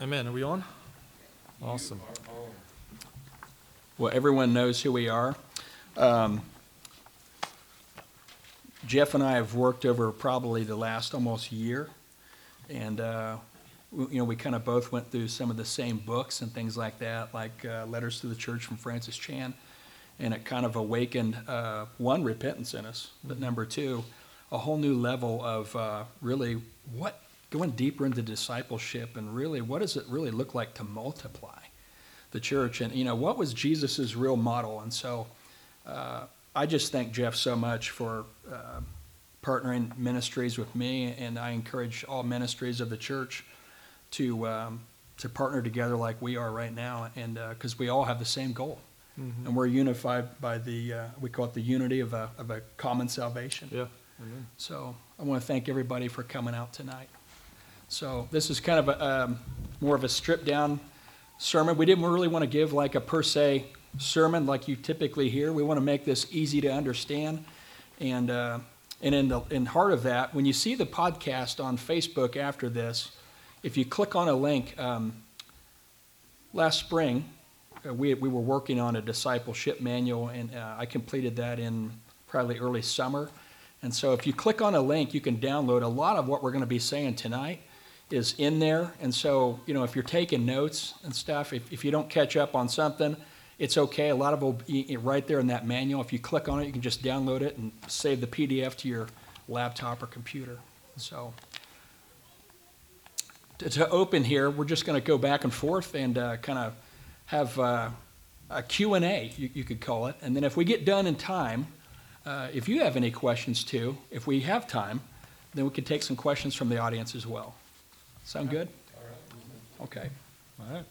Amen. Are we on? Awesome. Well, everyone knows who we are. Um, Jeff and I have worked over probably the last almost year, and uh, we- you know we kind of both went through some of the same books and things like that, like uh, Letters to the Church from Francis Chan, and it kind of awakened uh, one repentance in us, but number two, a whole new level of uh, really what going deeper into discipleship and really what does it really look like to multiply the church and you know what was jesus's real model and so uh, i just thank jeff so much for uh, partnering ministries with me and i encourage all ministries of the church to um, to partner together like we are right now and because we all have the same goal Mhm. and we're unified by the uh, we call it the unity of a, of a common salvation Yeah. Amen. so I want to thank everybody for coming out tonight. So this is kind of a, um, more of a stripped down sermon. We didn't really want to give like a per se sermon like you typically hear. We want to make this easy to understand. And, uh, and in the in heart of that, when you see the podcast on Facebook after this, if you click on a link, um, last spring, uh, we, we were working on a discipleship manual, and uh, I completed that in probably early summer. And so if you click on a link, you can download a lot of what we're going to be saying tonight is in there. And so, you know, if you're taking notes and stuff, if, if you don't catch up on something, it's okay. A lot of be right there in that manual. If you click on it, you can just download it and save the PDF to your laptop or computer. So to, to open here, we're just going to go back and forth and uh, kind of have uh, a Q&A, you, you could call it. And then if we get done in time, uh, if you have any questions too, if we have time, then we can take some questions from the audience as well. Sound good? Okay. All right.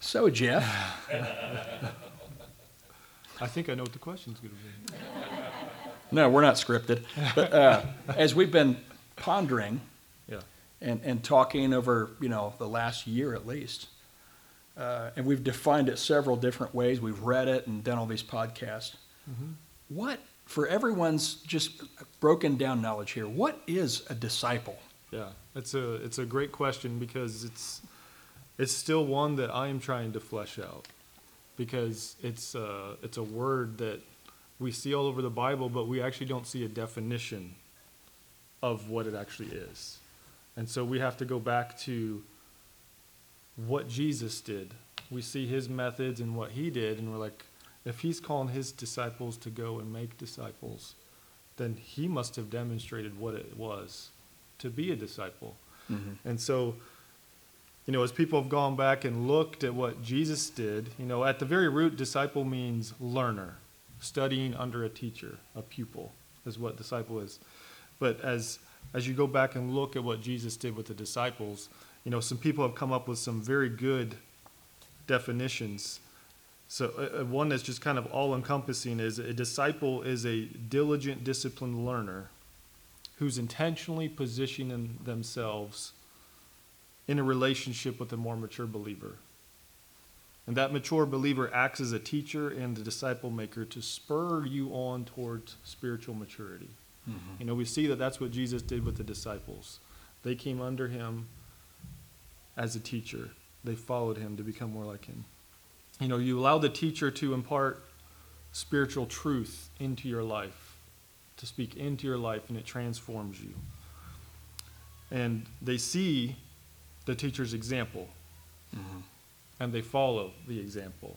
So, Jeff, I think I know what the question's going to be. no, we're not scripted, but uh, as we've been pondering Yeah. and, and talking over, you know, the last year at least, uh, and we've defined it several different ways. We've read it and done all these podcasts. Mm-hmm. What, for everyone's just broken down knowledge here, what is a disciple? Yeah. It's a it's a great question because it's it's still one that I am trying to flesh out because it's uh, it's a word that we see all over the Bible, but we actually don't see a definition of what it actually is. And so we have to go back to what Jesus did. We see his methods and what he did, and we're like, if he's calling his disciples to go and make disciples, then he must have demonstrated what it was to be a disciple. And so, you know, as people have gone back and looked at what Jesus did, you know, at the very root, disciple means learner, studying under a teacher, a pupil, is what disciple is. But as as you go back and look at what Jesus did with the disciples, you know, some people have come up with some very good definitions. So, uh, uh, one that's just kind of all encompassing is a disciple is a diligent, disciplined learner who's intentionally positioning themselves in a relationship with a more mature believer. And that mature believer acts as a teacher and a disciple maker to spur you on towards spiritual maturity. Mm-hmm. You know, we see that that's what Jesus did with the disciples. They came under him as a teacher, they followed him to become more like him. You know, you allow the teacher to impart spiritual truth into your life, to speak into your life, and it transforms you. And they see the teacher's example, and they follow the example.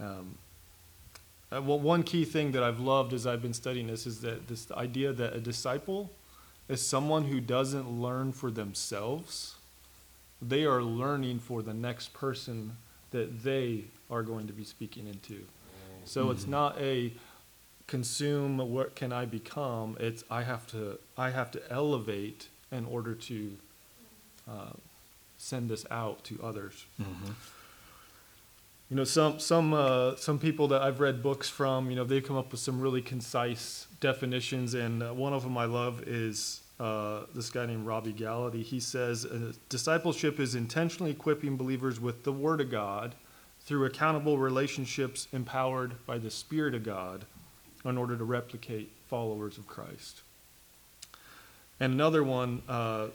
Um, uh, well, one key thing that I've loved as I've been studying this is that this idea that a disciple is someone who doesn't learn for themselves. They are learning for the next person that they are going to be speaking into. So it's not a consume what can I become. It's I have to I have to elevate in order to uh, send this out to others. You know, some some uh, some people that I've read books from, you know, they've come up with some really concise definitions, and uh, one of them I love is uh, this guy named Robbie Gallaty. He says uh, discipleship is intentionally equipping believers with the Word of God through accountable relationships empowered by the Spirit of God in order to replicate followers of Christ. And another one, uh,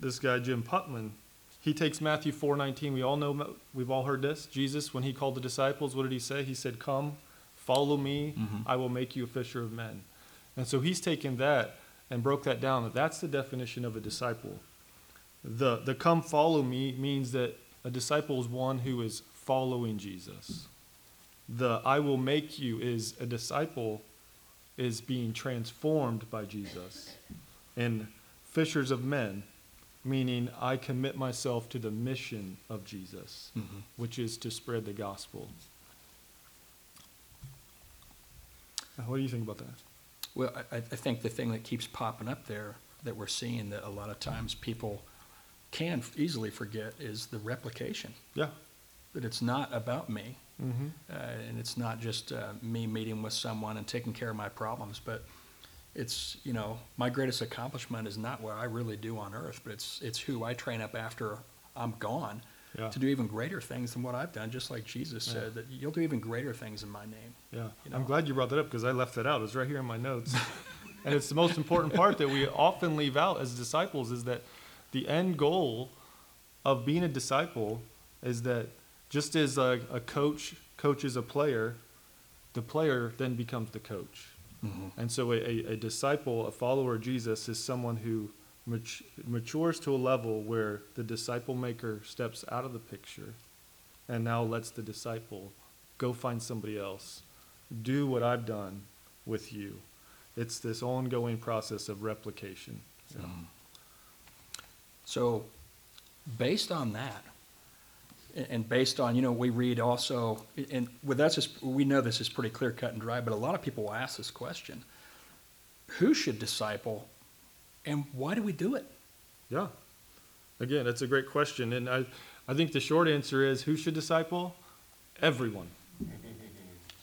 this guy Jim Putman, he takes Matthew 4:19. We all know we've all heard this. Jesus when he called the disciples, what did he say? He said, "Come, follow me. I will make you a fisher of men." And so he's taken that and broke that down. That that's the definition of a disciple. The the come follow me means that a disciple is one who is following Jesus. The I will make you is a disciple is being transformed by Jesus. And fishers of men, meaning I commit myself to the mission of Jesus, mm-hmm. which is to spread the gospel. What do you think about that? Well, I, I think the thing that keeps popping up there that we're seeing that a lot of times people can easily forget is the replication. Yeah. That it's not about me, Mm-hmm. uh, and it's not just uh, me meeting with someone and taking care of my problems, but it's you know my greatest accomplishment is not what I really do on earth, but it's it's who I train up after I'm gone Yeah. to do even greater things than what I've done. Just like Jesus Yeah. said that you'll do even greater things in my name. Yeah. You I'm glad you brought that up because I left that out. It's right here in my notes. and it's the most important part that we often leave out as disciples is that the end goal of being a disciple is that just as a, a coach coaches a player, the player then becomes the coach. Mm-hmm. And so a, a, a disciple, a follower of Jesus, is someone who mat- matures to a level where the disciple maker steps out of the picture and now lets the disciple go find somebody else, do what I've done with you. It's this ongoing process of replication. Yeah. So, based on that, and based on, you know, we read also, and with us, is- we know this is pretty clear cut and dry, but a lot of people will ask this question Who should disciple, and why do we do it? Yeah. Again, that's a great question. And I, I think the short answer is who should disciple? Everyone.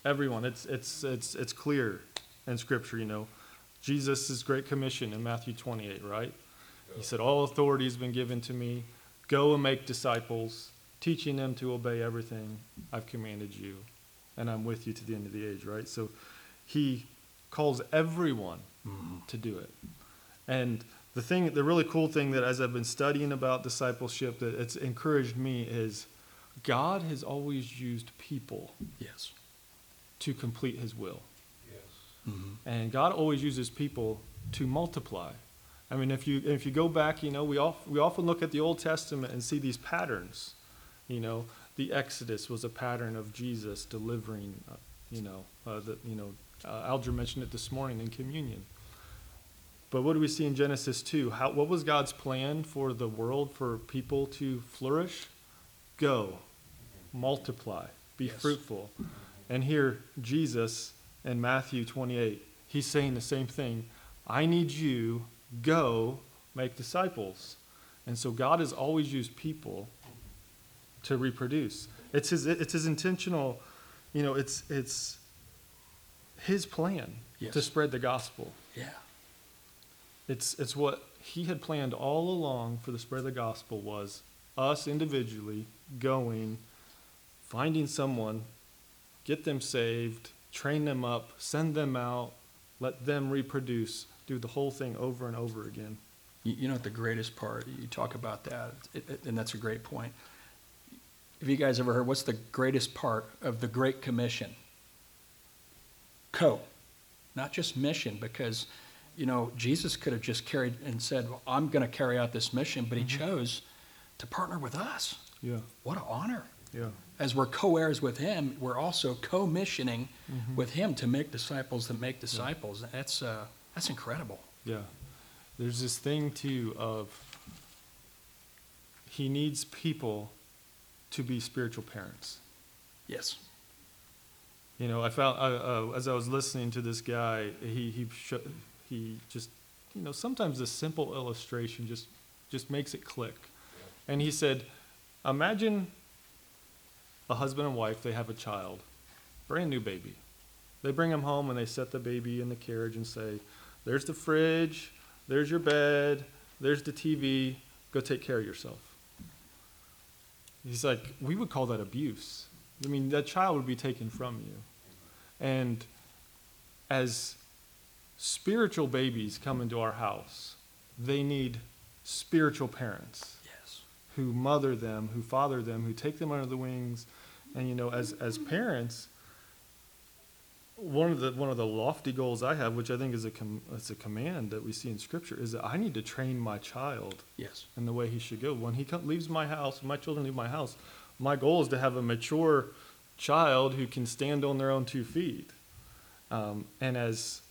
Everyone. It's, it's, it's, it's clear in Scripture, you know. Jesus' great commission in Matthew 28, right? He said, All authority has been given to me. Go and make disciples, teaching them to obey everything I've commanded you. And I'm with you to the end of the age, right? So he calls everyone mm-hmm. to do it. And the thing, the really cool thing that as I've been studying about discipleship that it's encouraged me is God has always used people Yes. to complete his will. Yes. Mm-hmm. And God always uses people to multiply. I mean, if you if you go back, you know, we all we often look at the Old Testament and see these patterns. You know, the Exodus was a pattern of Jesus delivering. Uh, you know, uh, the, you know, uh, Alger mentioned it this morning in communion. But what do we see in Genesis 2? How, what was God's plan for the world, for people to flourish? Go, multiply, be Yes. fruitful. And here, Jesus in Matthew 28, he's saying the same thing. I need you, go, make disciples. And so God has always used people to reproduce. It's his, it's his intentional, you know, it's, it's his plan to spread the gospel. Yeah. It's, it's what he had planned all along for the spread of the gospel was us individually going, finding someone, get them saved, train them up, send them out, let them reproduce, do the whole thing over and over again. You, you know what the greatest part, you talk about that, it, it- and that's a great point. Have you guys ever heard, what's the greatest part of the Great Commission? Co, not just mission, because, you know, Jesus could have just carried and said, well, I'm going to carry out this mission, but he chose to partner with us. Yeah, What an honor. yeah, As we're co heirs with him, we're also co missioning with him to make disciples that make disciples. That's, uh, that's incredible. yeah. There's this thing too of he needs people to be spiritual parents. Yes. You know, I found uh, uh, as I was listening to this guy, he he sh- he just you know sometimes a simple illustration just just makes it click, and he said, imagine a husband and wife they have a child, brand new baby, they bring him home and they set the baby in the carriage and say, there's the fridge, there's your bed, there's the TV, go take care of yourself. He's like, we would call that abuse. I mean, that child would be taken from you. And as spiritual babies come into our house, they need spiritual parents Yes. who mother them, who father them, who take them under the wings, and you know, as as parents, one of the one of the lofty goals I have, which I think is a com- it's a command that we see in Scripture, is that I need to train my child Yes. in the way he should go. When he co- leaves my house, when my children leave my house, my goal is to have a mature child who can stand on their own two feet. Um, and as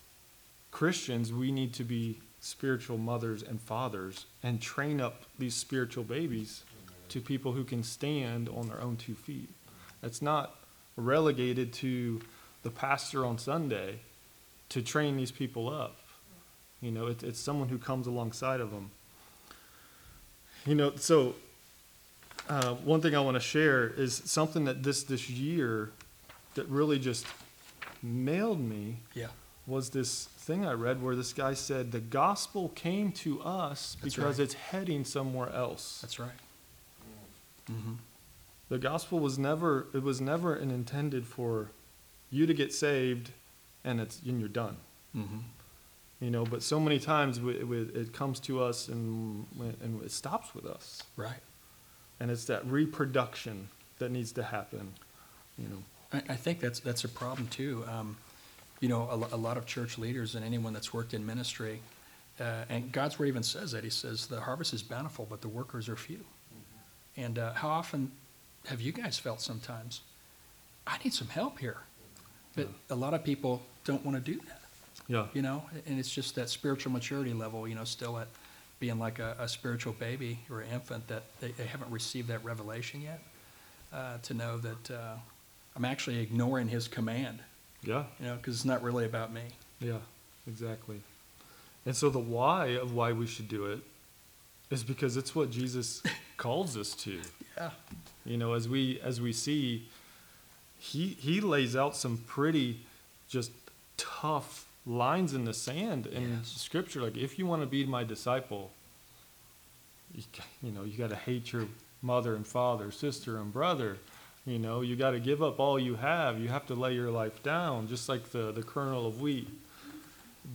Christians, we need to be spiritual mothers and fathers and train up these spiritual babies to people who can stand on their own two feet. It's not relegated to the pastor on Sunday to train these people up. You know, it, it's someone who comes alongside of them. You know, so uh, one thing I want to share is something that this this year that really just mailed me Yeah. was this thing I read where this guy said the gospel came to us That's because right. it's heading somewhere else. That's right. Mm-hmm. The gospel was never it was never an intended for you to get saved and it's and you're done. Mm-hmm. You know, but so many times it, it comes to us and and it stops with us. Right. And it's that reproduction that needs to happen. You know. I, I think that's, that's a problem too. Um, you know, a, a lot of church leaders and anyone that's worked in ministry, uh, and God's word even says that. He says, the harvest is bountiful, but the workers are few. And uh, how often have you guys felt sometimes, I need some help here? But a lot of people don't want to do that, Yeah. you know? And it's just that spiritual maturity level, you know, still at being like a, a spiritual baby or an infant that they, they haven't received that revelation yet uh, to know that uh, I'm actually ignoring his command, Yeah. you know, because it's not really about me. Yeah, exactly. And so the why of why we should do it is because it's what Jesus calls us to. Yeah. You know, as we as we see he he lays out some pretty just tough lines in the sand in Yes. scripture like if you want to be my disciple you, you know, you got to hate your mother and father, sister and brother. You know, you got to give up all you have. You have to lay your life down, just like the, the kernel of wheat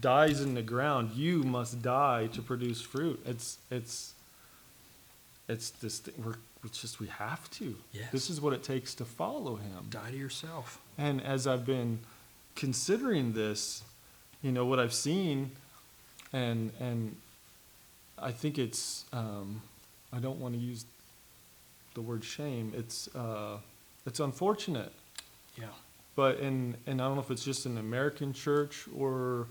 dies in the ground. You must die to produce fruit. It's it's it's this. Thing, we're it's just we have to. Yes. This is what it takes to follow him. Die to yourself. And as I've been considering this, you know, what I've seen, and and I think it's um, I don't want to use the word shame. It's uh, it's unfortunate, Yeah. but in and I don't know if it's just an American church or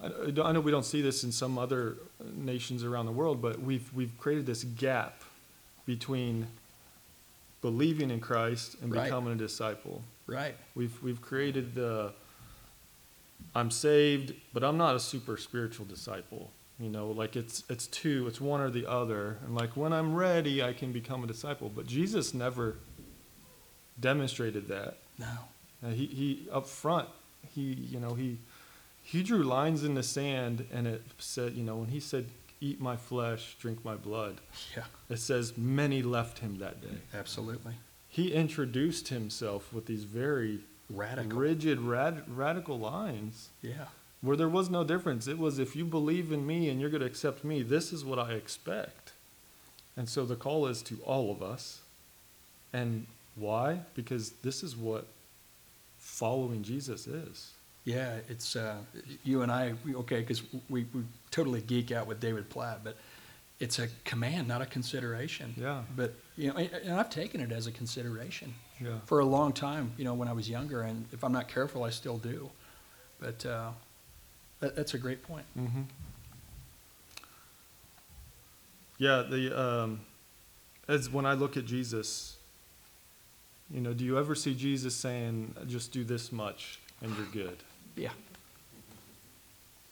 I, I I know we don't see this in some other nations around the world, but we've we've created this gap between believing in Christ and Right. becoming a disciple. Right. We've we've created the I'm saved, but I'm not a super spiritual disciple. You know, like it's it's two, it's one or the other. And like when I'm ready, I can become a disciple. But Jesus never demonstrated that. No. Uh, he he up front, he you know he he drew lines in the sand, and it said you know when he said, "Eat my flesh, drink my blood," Yeah. it says many left him that day. Absolutely. He introduced himself with these very Radical. rigid, rad- radical lines Yeah. where there was no difference. It was if you believe in me and you're going to accept me, this is what I expect. And so the call is to all of us. And why? Because this is what following Jesus is. Yeah, it's uh, you and I. We, okay, because we, we totally geek out with David Platt, but it's a command, not a consideration. Yeah. But you know, and, and I've taken it as a consideration Yeah. for a long time. You know, when I was younger, and if I'm not careful, I still do. But uh, that, that's a great point. Mm-hmm. Yeah, the um, as when I look at Jesus, you know, do you ever see Jesus saying, "Just do this much and you're good"? Yeah.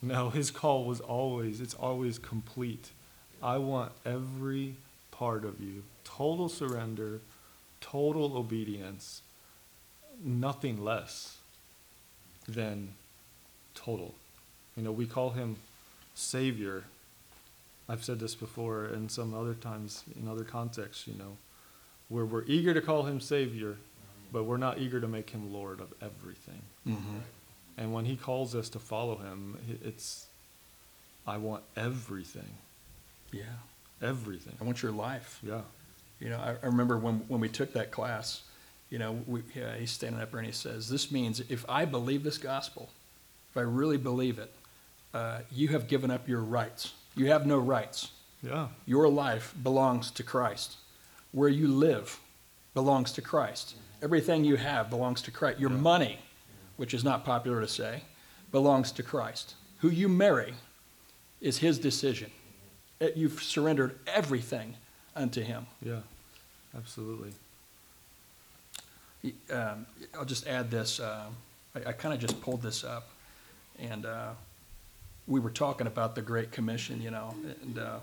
No, his call was always, it's always complete. I want every part of you, total surrender, total obedience, nothing less than total. You know, we call him Savior. I've said this before and some other times in other contexts, you know, where we're eager to call him Savior, but we're not eager to make him Lord of everything. Mm-hmm. And when he calls us to follow him, it's, I want everything. Yeah. Everything. I want your life. Yeah. You know, I, I remember when, when we took that class, you know, we, yeah, he's standing up there and he says, this means if I believe this gospel, if I really believe it, uh, you have given up your rights. You have no rights. Yeah. Your life belongs to Christ. Where you live belongs to Christ. Everything you have belongs to Christ. Your Yeah. money, which is not popular to say, belongs to Christ. Who you marry is his decision. Uh, You've surrendered everything unto him. Yeah. Absolutely. Um, I'll just add this. Uh, I, I kind of just pulled this up, and uh, we were talking about the Great Commission, you know, and uh,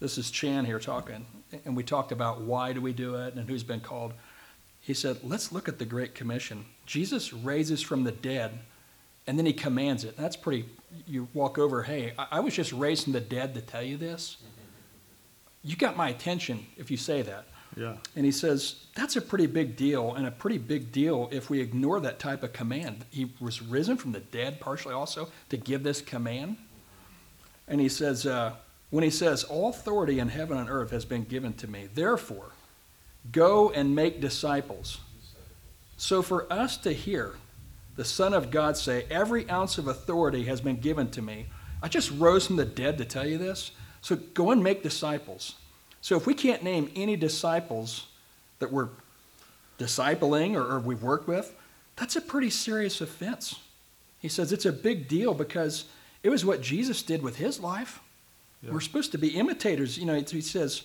this is Chan here talking, and we talked about why do we do it and who's been called. He said, let's look at the Great Commission. Jesus raises from the dead, and then he commands it. That's pretty. You walk over, hey, I, was just raised from the dead to tell you this. You got my attention if you say that. Yeah. And he says, that's a pretty big deal, and a pretty big deal if we ignore that type of command. He was risen from the dead, partially also, to give this command. And he says, uh, when he says, All authority in heaven and earth has been given to me, therefore, go and make disciples. So for us to hear the Son of God say, Every ounce of authority has been given to me, I just rose from the dead to tell you this. So go and make disciples. So if we can't name any disciples that we're discipling or, or we've worked with, that's a pretty serious offense. He says it's a big deal because it was what Jesus did with his life. Yeah. We're supposed to be imitators. You know, he says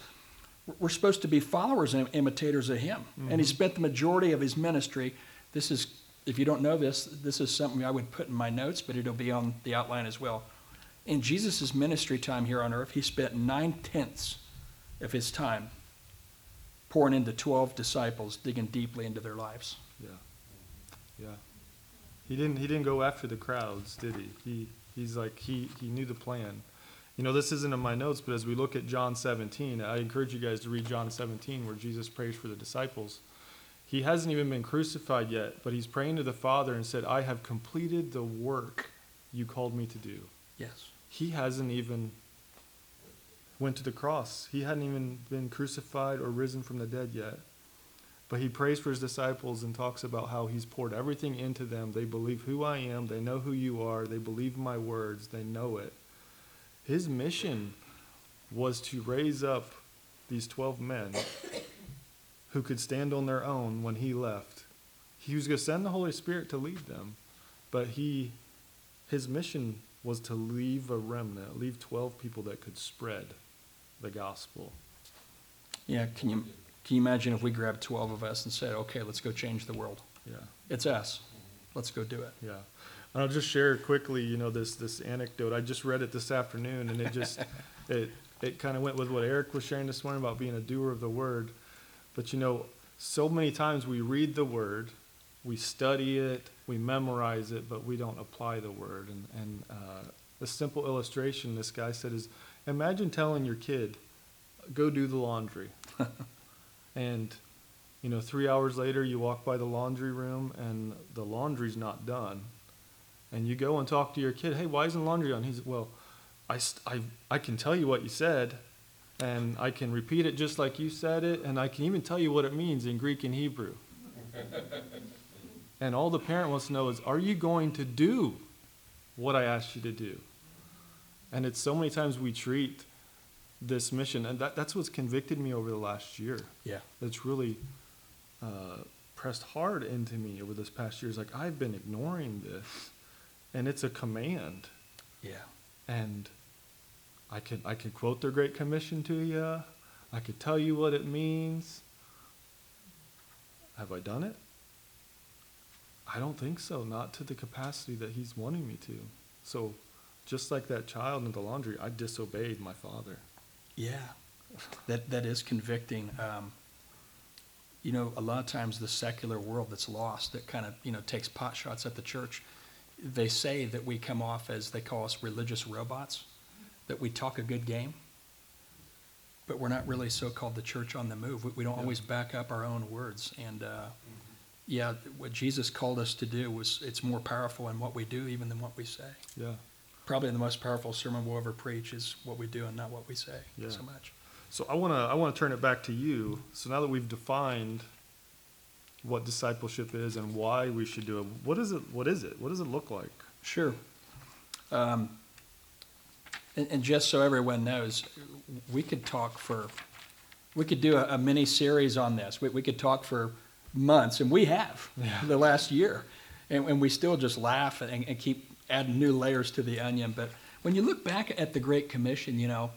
we're supposed to be followers and imitators of him. And he mm-hmm. spent the majority of his ministry. This is, if you don't know this, this is something I would put in my notes, but it'll be on the outline as well. In Jesus' ministry time here on earth, he spent nine tenths of his time pouring into 12 disciples, digging deeply into their lives. Yeah. Yeah. He didn't he didn't go after the crowds, did he? He he's like he he knew the plan. You know, this isn't in my notes, but as we look at John 17, I encourage you guys to read John 17 where Jesus prays for the disciples. He hasn't even been crucified yet, but he's praying to the Father and said, "I have completed the work you called me to do." Yes. He hasn't even went to the cross. He hadn't even been crucified or risen from the dead yet. But he prays for his disciples and talks about how he's poured everything into them. They believe who I am, they know who you are, they believe my words, they know it. His mission was to raise up these 12 men who could stand on their own when he left. He was going to send the Holy Spirit to lead them, but he his mission was to leave a remnant, leave 12 people that could spread the gospel. Yeah, can you, can you imagine if we grabbed 12 of us and said, okay, let's go change the world? Yeah. It's us. Let's go do it. Yeah. And I'll just share quickly, you know, this this anecdote. I just read it this afternoon and it just it it kind of went with what Eric was sharing this morning about being a doer of the word. But you know, so many times we read the word, we study it, we memorize it, but we don't apply the word. And and uh, a simple illustration this guy said is imagine telling your kid, go do the laundry. and you know, three hours later, you walk by the laundry room and the laundry's not done. And you go and talk to your kid, hey, why isn't laundry done? He's, well, I, I, I can tell you what you said, and I can repeat it just like you said it, and I can even tell you what it means in Greek and Hebrew. and all the parent wants to know is, are you going to do what I asked you to do? And it's so many times we treat this mission, and that, that's what's convicted me over the last year Yeah. that's really uh, pressed hard into me over this past year is like I've been ignoring this, and it's a command, Yeah. and I could I could quote the Great Commission to you, I could tell you what it means. Have I done it? I don't think so. Not to the capacity that He's wanting me to. So, just like that child in the laundry, I disobeyed my father. Yeah, that that is convicting. Um, you know, a lot of times the secular world that's lost, that kind of you know takes pot shots at the church. They say that we come off as they call us religious robots, that we talk a good game, but we're not really so-called the church on the move. We, we don't Yeah. always back up our own words. And uh, yeah, what Jesus called us to do was it's more powerful in what we do even than what we say. Yeah. probably the most powerful sermon we'll ever preach is what we do and not what we say Yeah. so much. So I want to I want to turn it back to you. So now that we've defined what discipleship is and why we should do it, what is it? What is it? What does it look like? Sure. Um, and, and just so everyone knows, we could talk for, we could do a, a mini series on this. We, we could talk for months, and we have Yeah. the last year, and, and we still just laugh and, and keep adding new layers to the onion. But when you look back at the Great Commission, you know,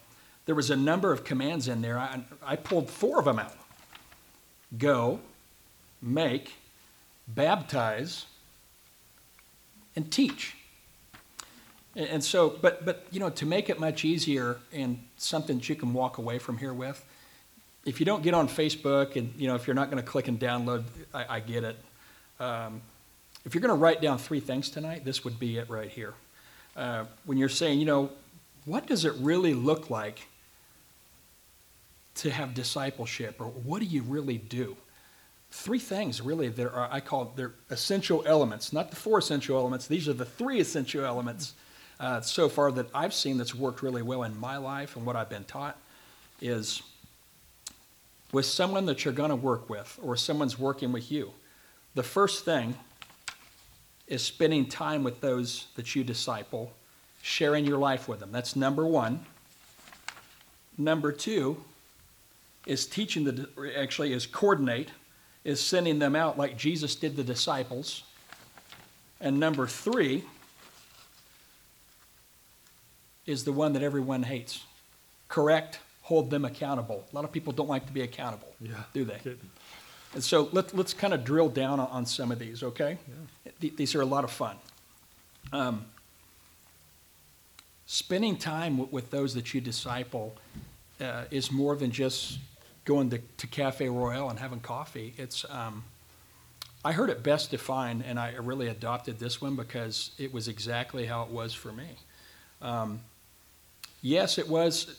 there was a number of commands in there. I, I pulled four of them out: go, make, baptize, and teach. And, so, but, but, you know, to make it much easier and something that you can walk away from here with, if you don't get on Facebook and, you know, if you're not going to click and download, I, I get it. Um, if you're going to write down three things tonight, this would be it right here. Uh, when you're saying, you know, what does it really look like to have discipleship, or what do you really do? Three things really that are, I call they're essential elements, not the four essential elements. These are the three essential elements uh, so far that I've seen that's worked really well in my life and what I've been taught is with someone that you're going to work with or someone's working with you. The first thing is spending time with those that you disciple, sharing your life with them. That's number one. Number two is teaching the, actually, is coordinate, is sending them out like Jesus did the disciples. And number three is the one that everyone hates correct, hold them accountable. A lot of people don't like to be accountable, Yeah. do they? Kidding. And so let, let's kind of drill down on, some of these, okay? Th- These are a lot of fun. Um, spending time with, with those that you disciple uh, is more than just going to, to Cafe Royale and having coffee. It's, um, I heard it best defined, and I really adopted this one because it was exactly how it was for me. Um, yes, it was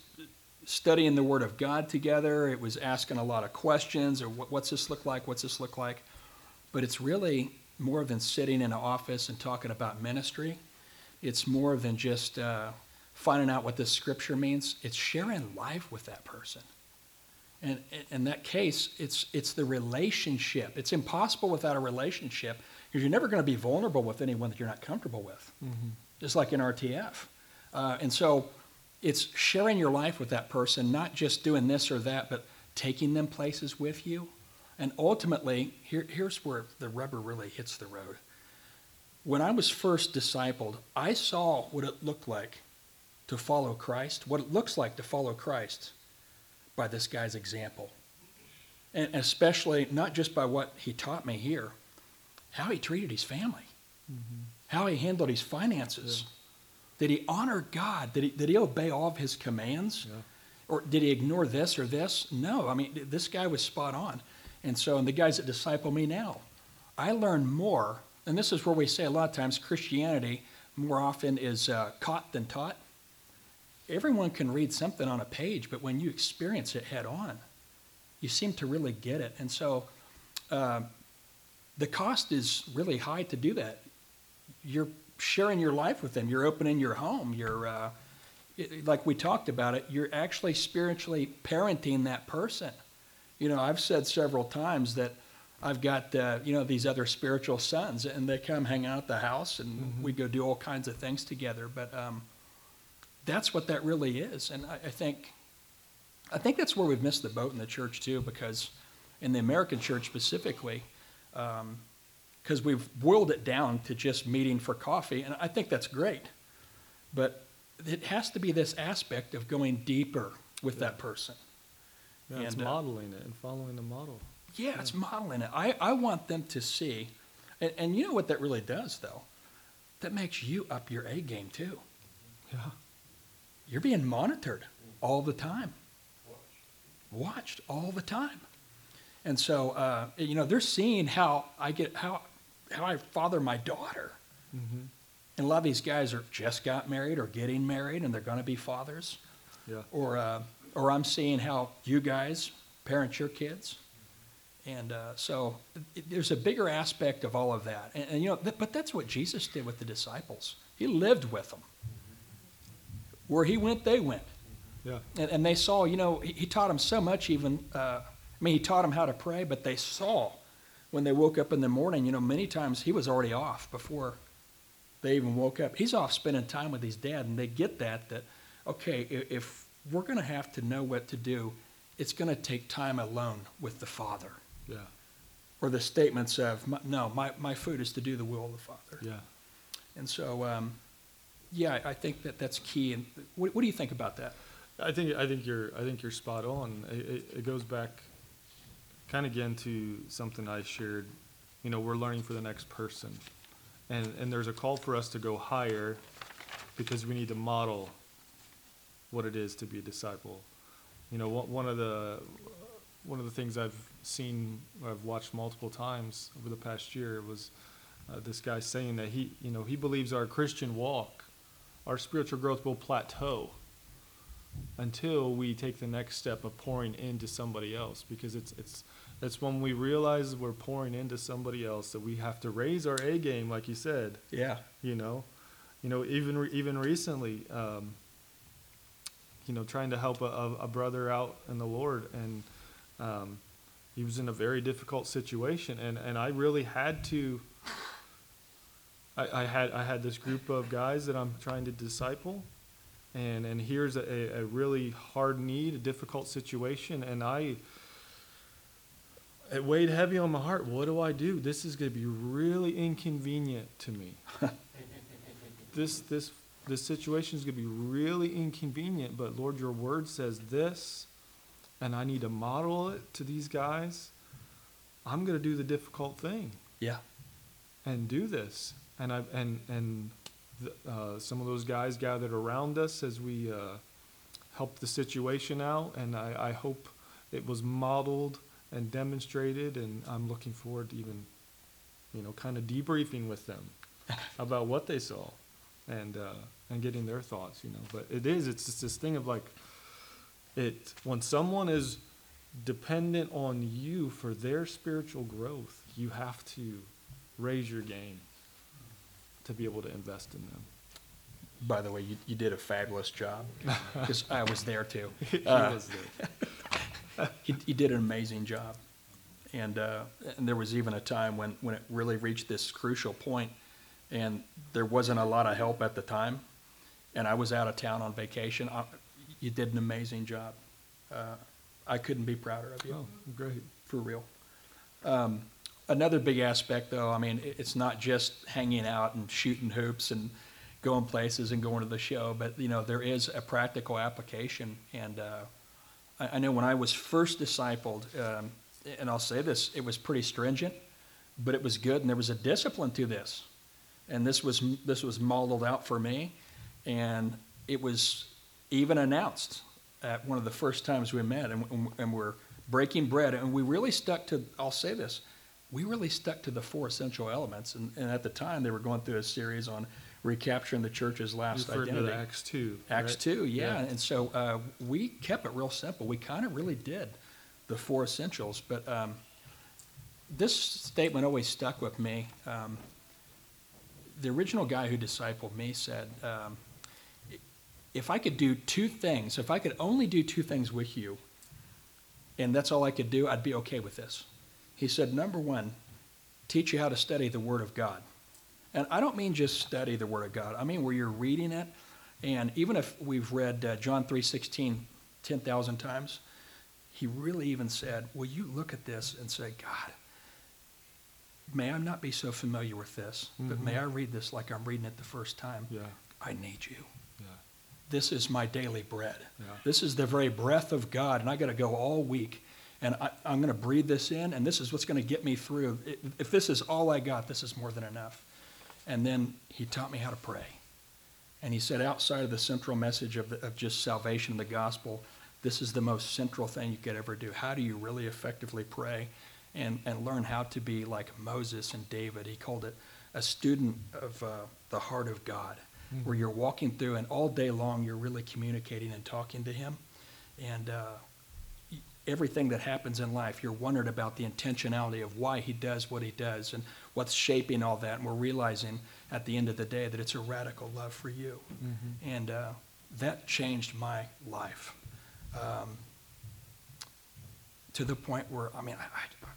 studying the Word of God together. It was asking a lot of questions, or what, what's this look like? What's this look like? But it's really more than sitting in an office and talking about ministry. It's more than just uh, finding out what this scripture means. It's sharing life with that person. And in that case, it's, it's the relationship. It's impossible without a relationship because you're never going to be vulnerable with anyone that you're not comfortable with, just like in RTF. Uh, and so it's sharing your life with that person, not just doing this or that, but taking them places with you. And ultimately, here, here's where the rubber really hits the road. When I was first discipled, I saw what it looked like to follow Christ, what it looks like to follow Christ by this guy's example. And especially not just by what he taught me here, how he treated his family, how he handled his finances. Did he honor God? Did he, did he obey all of his commands? Yeah. Or did he ignore this or this? No. I mean, this guy was spot on. And so, and the guys that disciple me now, I learn more. And this is where we say a lot of times Christianity more often is uh, caught than taught. Everyone can read something on a page, but when you experience it head on, you seem to really get it. And so, uh, the cost is really high to do that. You're sharing your life with them. You're opening your home. You're, uh, it- like we talked about it, you're actually spiritually parenting that person. You know, I've said several times that I've got, uh, you know, these other spiritual sons, and they come hang out at the house, and we go do all kinds of things together. But um, that's what that really is, and I, I think, I think that's where we've missed the boat in the church too, because in the American church specifically, because we've boiled it down to just meeting for coffee, and I think that's great. But it has to be this aspect of going deeper with that person. Yeah, it's And, uh, modeling it and following the model. Yeah, it's modeling it. I, I want them to see, and, and you know what that really does, though? That makes you up your A game, too. Yeah. You're being monitored all the time, watched all the time. And so, uh, you know, they're seeing how I get, how, how I father my daughter. Mm-hmm. And a lot of these guys are just got married or getting married, and they're going to be fathers. Yeah. Or, uh, or I'm seeing how you guys parent your kids. And uh, so it, there's a bigger aspect of all of that. And, and you know, th- but that's what Jesus did with the disciples. He lived with them. Where he went, they went. Yeah. And, and they saw, you know, he, he taught them so much even, uh, I mean, he taught them how to pray, but they saw when they woke up in the morning, you know, many times he was already off before they even woke up. He's off spending time with his dad, and they get that, that, okay, if, if we're going to have to know what to do, it's going to take time alone with the Father. Yeah. Or the statements of, "My- no, my, my food is to do the will of the Father. Yeah. And so, um, yeah, I think that that's key. And what, what do you think about that? I think I think you're I think you're spot on. It, it, it goes back kind of again to something I shared. You know, we're learning for the next person, and and there's a call for us to go higher because we need to model what it is to be a disciple. You know, one of the one of the things I've seen, I've watched multiple times over the past year was uh, this guy saying that he, you know, he believes our Christian walk, our spiritual growth will plateau until we take the next step of pouring into somebody else because it's it's it's when we realize we're pouring into somebody else that we have to raise our A game like you said Yeah. you know you know even re- even recently um, you know trying to help a, a, a brother out in the Lord and um, he was in a very difficult situation and and I really had to I, I had I had this group of guys that I'm trying to disciple and and here's a, a really hard need, a difficult situation, and I it weighed heavy on my heart. What do I do? This is going to be really inconvenient to me. this this this situation is going to be really inconvenient, but Lord, your word says this, and I need to model it to these guys. I'm going to do the difficult thing Yeah. and do this. And I and and uh, some of those guys gathered around us as we uh, helped the situation out, and I, I hope it was modeled and demonstrated. And I'm looking forward to even, you know, kind of debriefing with them about what they saw, and uh, and getting their thoughts. You know, but it is it's just this thing of like, it when someone is dependent on you for their spiritual growth, you have to raise your game to be able to invest in them. By the way, you, you did a fabulous job because I was there too. He Uh, was there. He, he did an amazing job. And, uh, and there was even a time when, when it really reached this crucial point and there wasn't a lot of help at the time. And I was out of town on vacation. I, you did an amazing job. Uh, I couldn't be prouder of you. Oh, great. for real. Um, another big aspect, though, I mean, it's not just hanging out and shooting hoops and going places and going to the show, but you know, there is a practical application. And uh, I, I know when I was first discipled, um, and I'll say this, it was pretty stringent, but it was good, and there was a discipline to this. And this was this was modeled out for me, and it was even announced at one of the first times we met, and, and we're breaking bread, and we really stuck to. I'll say this, we really stuck to the four essential elements, and, and at the time they were going through a series on recapturing the church's last to identity. the Acts 2. Acts right? 2, yeah. And so uh, we kept it real simple. We kind of really did the four essentials. But um, this statement always stuck with me. Um, the original guy who discipled me said, um, if I could do two things, if I could only do two things with you, and that's all I could do, I'd be okay with this. He said, number one, teach you how to study the Word of God. And I don't mean just study the Word of God. I mean where you're reading it, and even if we've read uh, John 3.16 10,000 times, he really even said, will you look at this and say, God, may I not be so familiar with this, but may Mhm. I read this like I'm reading it the first time? Yeah, I need you. yeah, This is my daily bread. yeah. This is the very breath of God, and I got to go all week. And I, I'm going to breathe this in, and this is what's going to get me through. If- If this is all I got, this is more than enough. And then he taught me how to pray. And he said, outside of the central message of, the, of just salvation, the gospel, this is the most central thing you could ever do. How do you really effectively pray and, and learn how to be like Moses and David? He called it a student of uh, the heart of God, where you're walking through, and all day long you're really communicating and talking to Him. And uh, everything that happens in life, you're wondering about the intentionality of why He does what He does and what's shaping all that. And we're realizing at the end of the day that it's a radical love for you. Mm-hmm. And uh, that changed my life. Um, to the point where, I mean, I, I,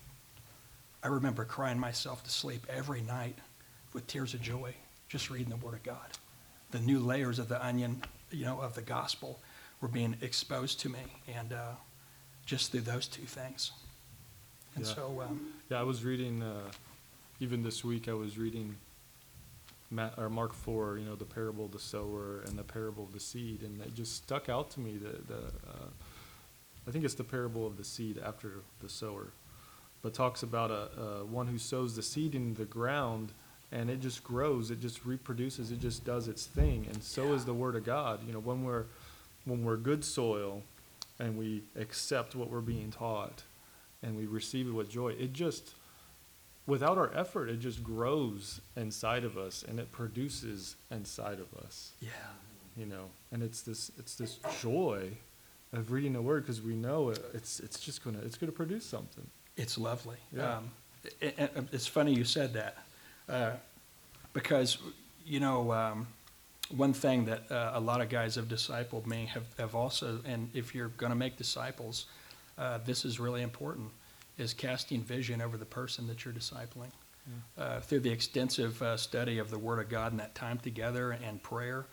I remember crying myself to sleep every night with tears of joy, just reading the Word of God. The new layers of the onion, you know, of the gospel were being exposed to me, and uh, just through those two things. And Yeah. so, um, Yeah, I was reading, uh, even this week, I was reading Ma or Mark four, you know, the parable of the sower and the parable of the seed, and it just stuck out to me that, the, uh, I think it's the parable of the seed after the sower, but talks about a, uh, one who sows the seed in the ground, and it just grows, it just reproduces, it just does its thing, and so is Yeah. the word of God, you know, when we're, when we're good soil, and we accept what we're being taught, and we receive it with joy, it just, without our effort, it just grows inside of us and it produces inside of us, yeah, you know. And it's this, it's this joy of reading the word because we know it, it's, it's just gonna, it's gonna produce something. it's lovely. Yeah. Um, i- i- i- it's funny you said that uh, because, you know, um, one thing that uh, a lot of guys have discipled me have, have also, and if you're going to make disciples, uh, this is really important, is casting vision over the person that you're discipling. Uh, through the extensive uh, study of the Word of God and that time together and prayer,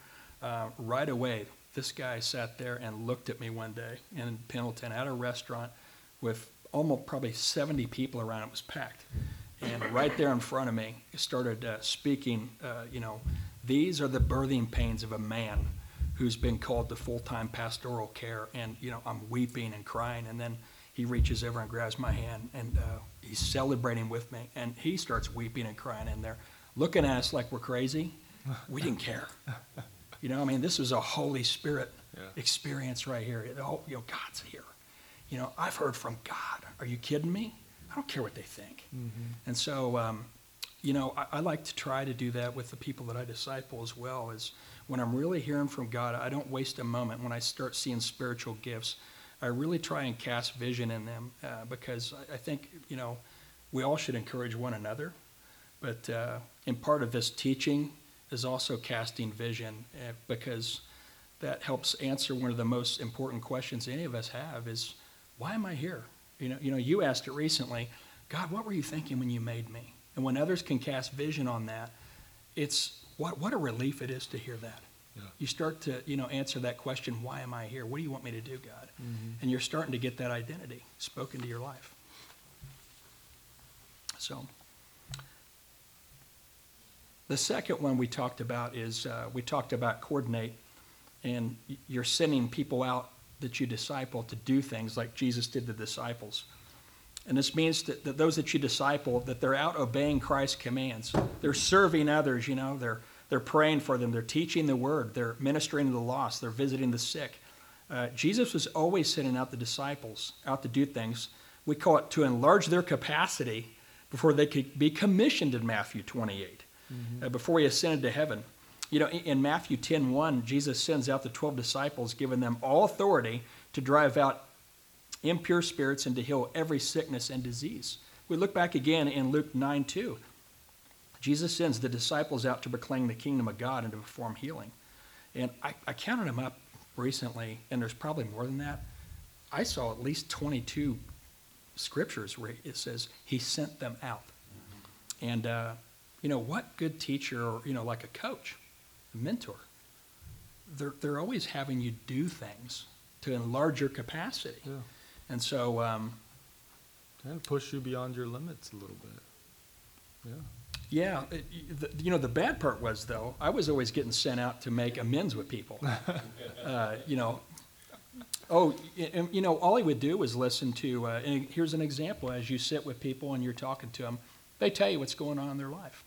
uh, right away, this guy sat there and looked at me one day in Pendleton at a restaurant with almost probably 70 people around. It was packed. And right there in front of me, he started uh, speaking, uh, you know, these are the birthing pains of a man who's been called to full-time pastoral care. And, you know, I'm weeping and crying. And then he reaches over and grabs my hand and uh, he's celebrating with me. And he starts weeping and crying in there, looking at us like we're crazy. We didn't care. You know, I mean, this was a Holy Spirit Yeah. experience right here. Oh, you know, God's here. You know, I've heard from God. Are you kidding me? I don't care what they think. And so, um, you know, I, I like to try to do that with the people that I disciple as well. Is when I'm really hearing from God, I don't waste a moment. When I start seeing spiritual gifts, I really try and cast vision in them uh, because I, I think you know we all should encourage one another. But uh, in part of this teaching is also casting vision uh, because that helps answer one of the most important questions any of us have: is why am I here? You know, you know, you asked it recently. God, what were you thinking when you made me? And when others can cast vision on that, it's what what a relief it is to hear that. Yeah. You start to, you know, answer that question, why am I here? What do you want me to do, God? And you're starting to get that identity spoken to your life. So the second one we talked about is uh, we talked about coordinate, and you're sending people out that you disciple to do things like Jesus did the disciples. And this means that, that those that you disciple, that they're out obeying Christ's commands. They're serving others, you know, they're, they're praying for them, they're teaching the word, they're ministering to the lost, they're visiting the sick. Uh, Jesus was always sending out the disciples out to do things. We call it to enlarge their capacity before they could be commissioned in Matthew 28, uh, before he ascended to heaven. You know, in, in Matthew 10 1, Jesus sends out the 12 disciples, giving them all authority to drive out impure spirits and to heal every sickness and disease. We look back again in Luke 9 2. Jesus sends the disciples out to proclaim the kingdom of God and to perform healing. And I, I counted them up recently, and there's probably more than that. I saw at least 22 scriptures where it says he sent them out. And, uh, you know, what good teacher or, you know, like a coach, a mentor, they're, they're always having you do things to enlarge your capacity. Yeah. And so, um, And push you beyond your limits a little bit. Yeah. yeah, it, the, you know, the bad part was, though, I was always getting sent out to make amends with people. uh, you know, oh, y- and, you know, all he would do was listen to, uh, and here's an example as you sit with people and you're talking to them, they tell you what's going on in their life.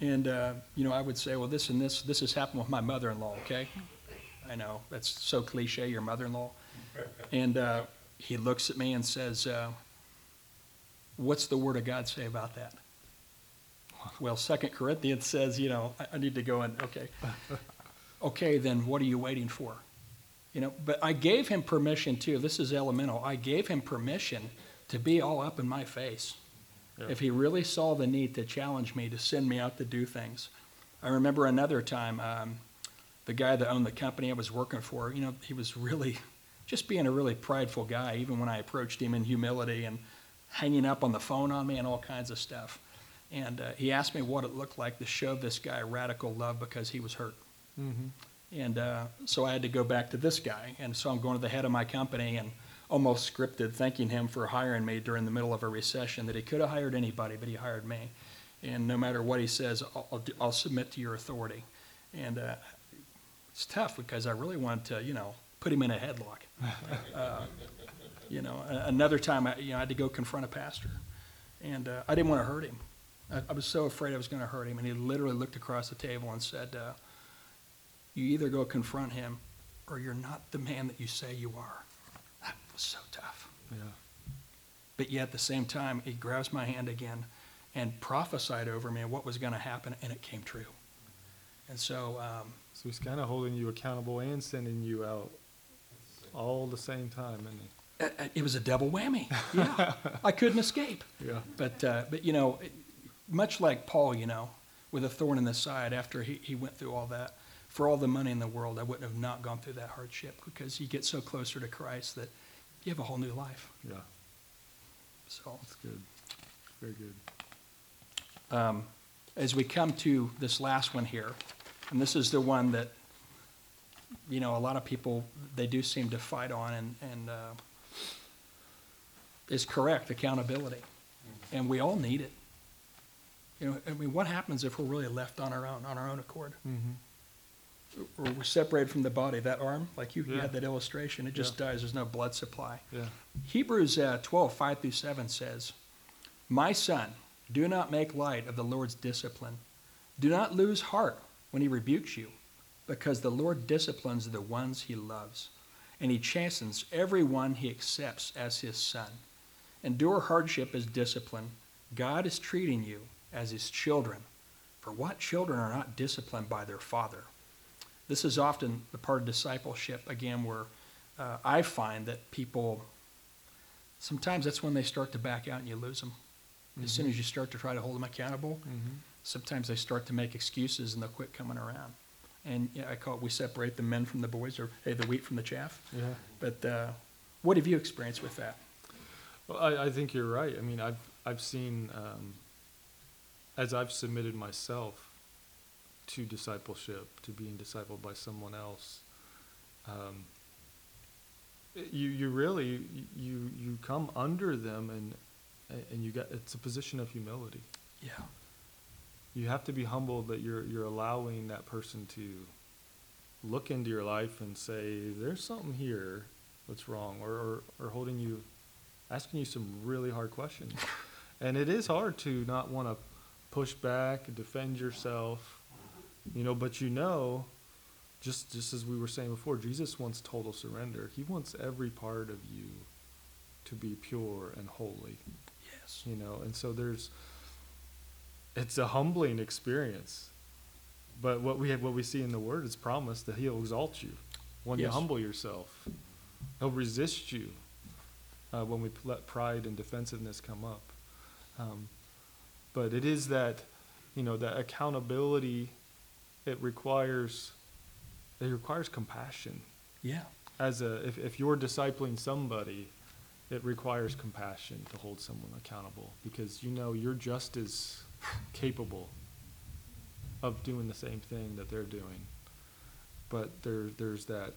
And, uh, you know, I would say, well, this and this, this has happened with my mother in law, okay? I know, that's so cliche, your mother in law. And uh, he looks at me and says, uh, What's the Word of God say about that? Well, Second Corinthians says, you know, I, I need to go and, okay. Okay, then what are you waiting for? You know, but I gave him permission too. This is elemental. I gave him permission to be all up in my face. Yeah. If he really saw the need to challenge me to send me out to do things. I remember another time, um, the guy that owned the company I was working for, you know, he was really just being a really prideful guy, even when I approached him in humility and hanging up on the phone on me and all kinds of stuff. And uh, he asked me what it looked like to show this guy radical love because he was hurt. Mm-hmm. And uh, so I had to go back to this guy. And so I'm going to the head of my company and almost scripted thanking him for hiring me during the middle of a recession that he could have hired anybody, but he hired me. And no matter what he says, I'll, I'll, do- I'll submit to your authority. And uh, it's tough because I really wanted to, you know, put him in a headlock. Uh, you know, another time, I, you know, I had to go confront a pastor. And uh, I didn't want to hurt him. I, I was so afraid I was going to hurt him. And he literally looked across the table and said, uh, you either go confront him or you're not the man that you say you are. That was so tough. Yeah. But yet at the same time, he grabs my hand again and prophesied over me what was going to happen, and it came true. And so, um, So he's kind of holding you accountable and sending you out all the same time, isn't he? it, it was a double whammy. Yeah, I couldn't escape. Yeah. But, uh, but you know, it- much like Paul, you know, with a thorn in the side after he, he went through all that, for all the money in the world, I wouldn't have not gone through that hardship because you get so closer to Christ that you have a whole new life. Yeah. So, That's good. Very good. um, as we come to this last one here, and this is the one that, you know, a lot of people, they do seem to fight on and, and, uh, is correct, accountability. And we all need it. You know, I mean, what happens if we're really left on our own, on our own accord? Mm-hmm. Or we're separated from the body, that arm, like you you had that illustration, it just dies, there's no blood supply. Yeah. Hebrews uh, 12, 5 through 7 says, My son, do not make light of the Lord's discipline. Do not lose heart when he rebukes you, because the Lord disciplines the ones he loves, and he chastens every one he accepts as his son. Endure hardship as discipline. God is treating you as his children. For what children are not disciplined by their father? This is often the part of discipleship, again, where uh, I find that people sometimes that's when they start to back out and you lose them. As soon as you start to try to hold them accountable, Mm-hmm. sometimes they start to make excuses and they'll quit coming around. And yeah, I call it we separate the men from the boys, or hey, the wheat from the chaff. Yeah. But uh, what have you experienced with that? Well, I, I think you're right. I mean, I've I've seen um, as I've submitted myself to discipleship, to being discipled by someone else. Um, you you really you you come under them and and you got it's a position of humility. Yeah, You have to be humble that you're you're allowing that person to look into your life and say there's something here that's wrong or, or, or holding you asking you some really hard questions. And it is hard to not want to push back and defend yourself you know but you know just just as we were saying before jesus wants total surrender. He wants every part of you to be pure and holy. Yes, you know and so there's it's a humbling experience. But what we have what we see in the word is promised that he'll exalt you. When you humble yourself he'll resist you uh, when we let pride and defensiveness come up. Um, but it is that you know that accountability it requires it requires compassion. Yeah, as a if, if you're discipling somebody it requires compassion to hold someone accountable because you know you're just as capable of doing the same thing that they're doing. But there there's that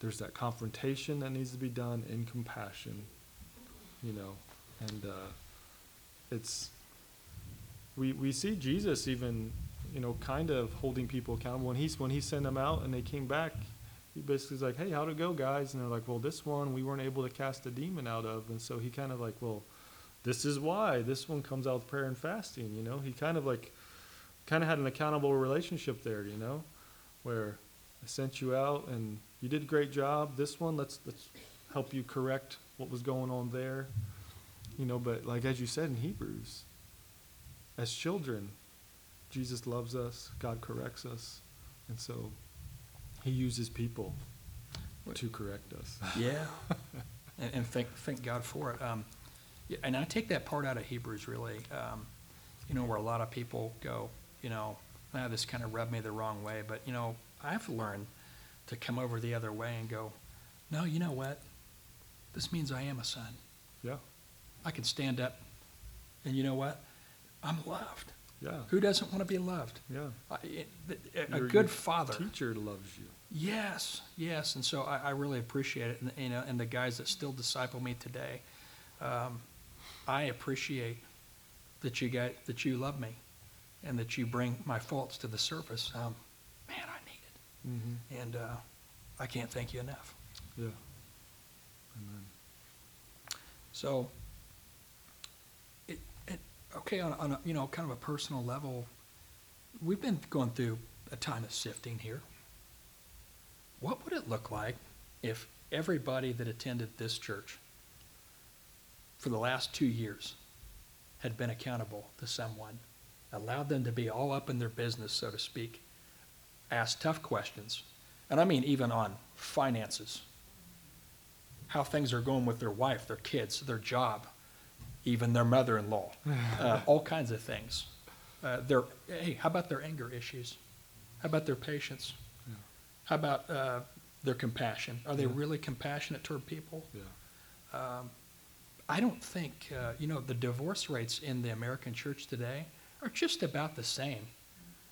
there's that confrontation that needs to be done in compassion you know and uh, it's we we see Jesus even you know kind of holding people accountable. When he's when he sent them out and they came back he basically is like hey how'd it go guys? And they're like well this one we weren't able to cast a demon out of. And so he kind of like well this is why this one comes out with prayer and fasting you know? He kind of like kind of had an accountable relationship there you know? Where I sent you out and you did a great job. This one let's let's help you correct what was going on there you know? But like as you said in Hebrews as children, Jesus loves us, God corrects us, and so he uses people to correct us. yeah, and, and thank thank God for it. Um, yeah, and I take that part out of Hebrews really. Um, you know, where a lot of people go, you know, ah, this kind of rubbed me the wrong way, but you know, I've learned to come over the other way and go, no, you know what? This means I am a son. Yeah, I can stand up, and you know what? I'm loved. yeah, Who doesn't want to be loved? yeah. I- it- A a Your- good your father. Teacher loves you. Yes, yes, and so I, I really appreciate it, and, you know, and the guys that still disciple me today, um, I appreciate that you guys, that you love me, and that you bring my faults to the surface. Um, man, I need it, Mm-hmm. and uh, I can't thank you enough. Yeah. Amen. So, it, it, okay, on, on a, you know, kind of a personal level, we've been going through a time of sifting here. What would it look like if everybody that attended this church for the last two years had been accountable to someone, allowed them to be all up in their business, so to speak, asked tough questions, and I mean even on finances, how things are going with their wife, their kids, their job, even their mother-in-law, uh, all kinds of things. Uh, their hey, how about their anger issues? How about their patience? Yeah. How about uh, their compassion? Are they Yeah. really compassionate toward people? Yeah. Um, I don't think uh, you know the divorce rates in the American church today are just about the same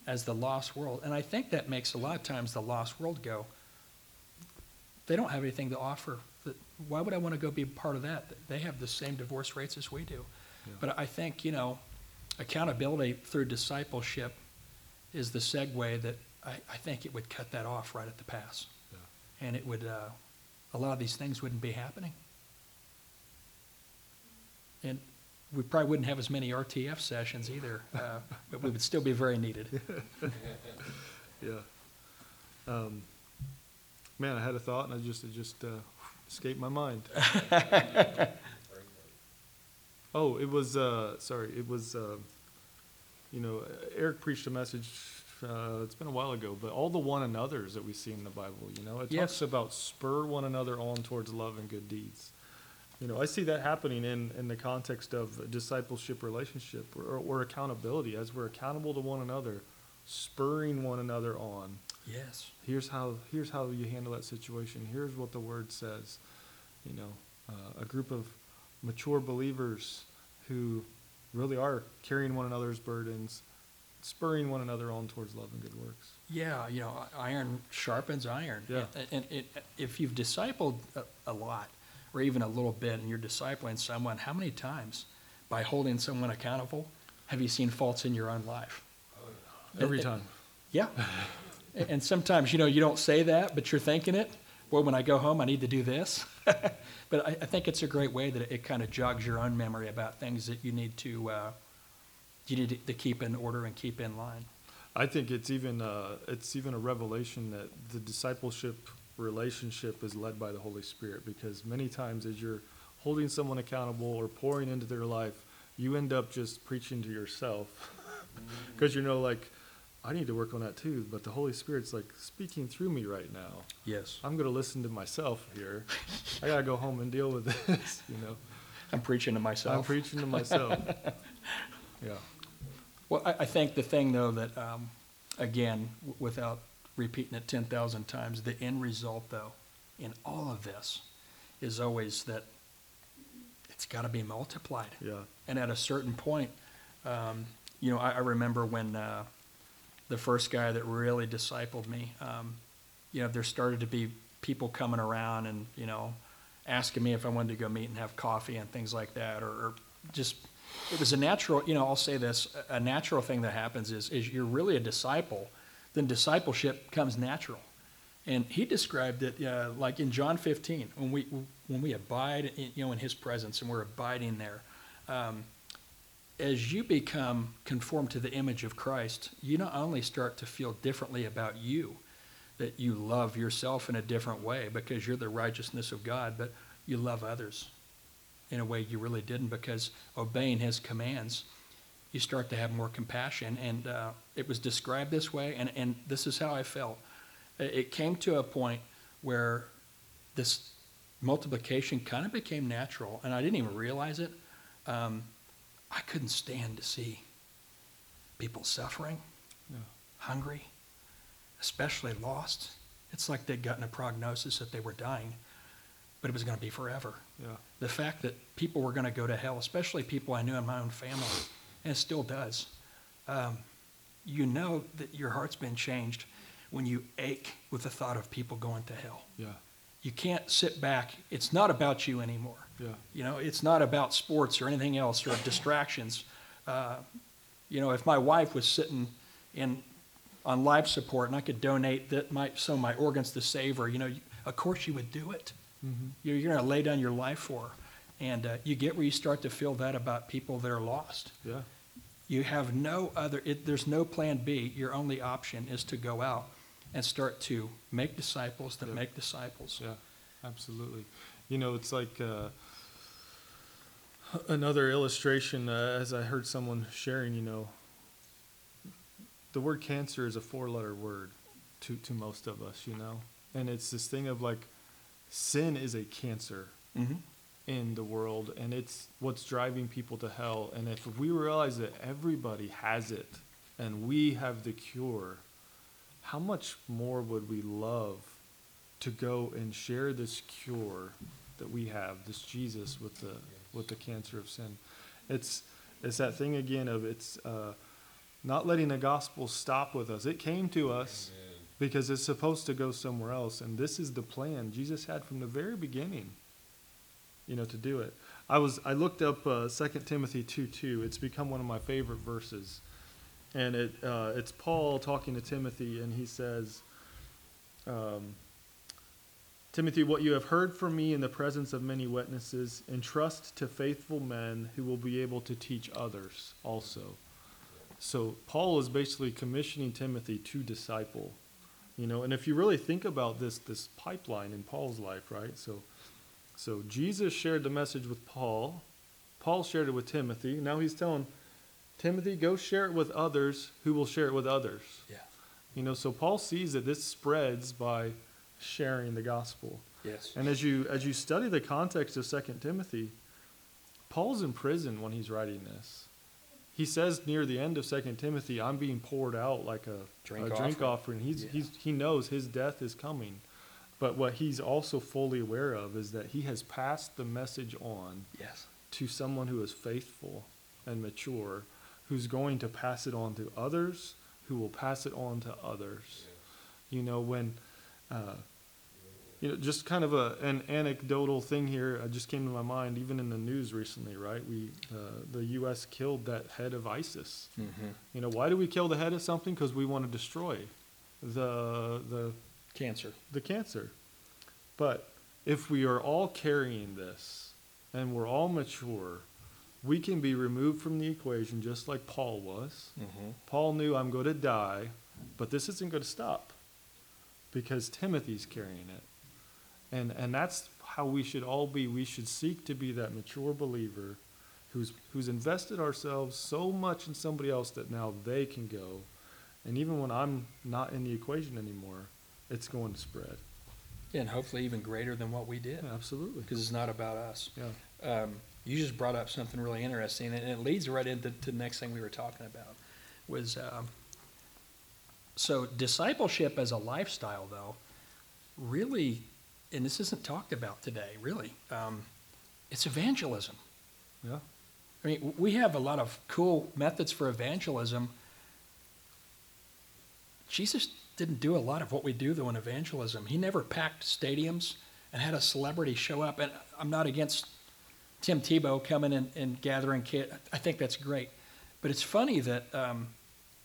as the lost world, and I think that makes a lot of times the lost world go. They don't have anything to offer. Why would I want to go be part of that? They have the same divorce rates as we do. Yeah. But I think you know, accountability through discipleship is the segue that I, I think it would cut that off right at the pass, Yeah. and it would uh, a lot of these things wouldn't be happening. And we probably wouldn't have as many RTF sessions either, uh, but we would still be very needed. Yeah. Um, man, I had a thought and I just, it just, uh, escaped my mind. Oh, it was, uh, sorry, it was, uh, you know, Eric preached a message, uh, it's been a while ago, but all the one another's that we see in the Bible, you know, it Yes. talks about spur one another on towards love and good deeds. You know, I see that happening in, in the context of a discipleship relationship or, or accountability, as we're accountable to one another, spurring one another on. Yes. Here's how, here's how you handle that situation. Here's what the word says. You know, uh, a group of mature believers who really are carrying one another's burdens, spurring one another on towards love and good works. Yeah, you know, iron sharpens iron. Yeah. And, and it, if you've discipled a, a lot, or even a little bit, and you're discipling someone, how many times, by holding someone accountable, have you seen faults in your own life? Every It- it- time. Yeah. And sometimes, you know, you don't say that, but you're thinking it. Well, when I go home, I need to do this. but I, I think it's a great way that it, it kind of jogs your own memory about things that you need to uh, you need to, to keep in order and keep in line. I think it's even uh, it's even a revelation that the discipleship relationship is led by the Holy Spirit because many times as you're holding someone accountable or pouring into their life, you end up just preaching to yourself because you know like I need to work on that too, but the Holy Spirit's like speaking through me right now. Yes. I'm going to listen to myself here. I got to go home and deal with this, you know. I'm preaching to myself. I'm preaching to myself. Yeah. Well, I, I think the thing, though, that, um, again, w- without repeating it 10,000 times, the end result, though, in all of this is always that it's got to be multiplied. Yeah. And at a certain point, um, you know, I, I remember when uh, the first guy that really discipled me, um, you know, there started to be people coming around and, you know, asking me if I wanted to go meet and have coffee and things like that, or, or just, it was a natural, you know, I'll say this, a a natural thing that happens is, is you're really a disciple, then discipleship comes natural. And he described it uh, like in John 15, when we, when we abide, in, you know, in his presence and we're abiding there. Um, as you become conformed to the image of Christ, you not only start to feel differently about you, that you love yourself in a different way because you're the righteousness of God, but you love others in a way you really didn't because obeying his commands, you start to have more compassion. And uh, it was described this way, and, and this is how I felt. It came to a point where this multiplication kind of became natural, and I didn't even realize it. Um, I couldn't stand to see people suffering, Yeah. hungry, especially lost, it's like they'd gotten a prognosis that they were dying, but it was going to be forever. Yeah. The fact that people were going to go to hell, especially people I knew in my own family, and it still does, um, you know that your heart's been changed when you ache with the thought of people going to hell. Yeah. You can't sit back. It's not about you anymore. Yeah. You know, it's not about sports or anything else or distractions. Uh, you know, if my wife was sitting in on life support and I could donate that my some of my organs to save her, you know, of course you would do it. Mm-hmm. You're, you're going to lay down your life for her, and uh, you get where you start to feel that about people that are lost. Yeah. You have no other. It, there's no plan B. Your only option is to go out and start to make disciples that Yep. make disciples. Yeah, absolutely. You know, it's like uh, another illustration, uh, as I heard someone sharing, you know, the word cancer is a four letter word to, to most of us, you know? And it's this thing of like, sin is a cancer hmm in the world, and it's what's driving people to hell. And if we realize that everybody has it and we have the cure, how much more would we love to go and share this cure that we have, this Jesus with the with the cancer of sin? It's it's that thing again of it's uh, not letting the gospel stop with us. It came to us because it's supposed to go somewhere else, and this is the plan Jesus had from the very beginning you know, to do it. I was I looked up uh, 2 Timothy 2 2. It's become one of my favorite verses, and it uh, it's Paul talking to Timothy, and he says, um, "Timothy, what you have heard from me in the presence of many witnesses, entrust to faithful men who will be able to teach others also." So Paul is basically commissioning Timothy to disciple, you know. And if you really think about this this pipeline in Paul's life, right? So so Jesus shared the message with Paul. Paul shared it with Timothy. Now he's telling Timothy, go share it with others who will share it with others. Yeah. You know, so Paul sees that this spreads by sharing the gospel. Yes. And as you as you study the context of 2 Timothy, Paul's in prison when he's writing this. He says near the end of 2 Timothy, I'm being poured out like a Drink a drink offering. offering. He's, Yeah. he's, he knows his death is coming. But what he's also fully aware of is that he has passed the message on Yes. to someone who is faithful and mature, who's going to pass it on to others, who will pass it on to others. You know, when, uh, you know, just kind of a, an anecdotal thing here uh, just came to my mind, even in the news recently, right? We, uh, the U.S. killed that head of ISIS. Mm-hmm. You know, why do we kill the head of something? Because we want to destroy the, the Cancer. the cancer. But if we are all carrying this and we're all mature, we can be removed from the equation just like Paul was. Mm-hmm. Paul knew I'm going to die, but this isn't going to stop because Timothy's carrying it. And and that's how we should all be. We should seek to be that mature believer who's who's invested ourselves so much in somebody else that now they can go. And even when I'm not in the equation anymore, it's going to spread. And hopefully even greater than what we did, Yeah, absolutely. because it's not about us. Yeah. Um, you just brought up something really interesting, and it leads right into to the next thing we were talking about. Was um, so discipleship as a lifestyle, though, really, and this isn't talked about today. Really, um, it's evangelism. Yeah. I mean, we have a lot of cool methods for evangelism. Jesus didn't do a lot of what we do, though, in evangelism. He never packed stadiums and had a celebrity show up. And I'm not against Tim Tebow coming and, and gathering kids. I think that's great. But it's funny that, um,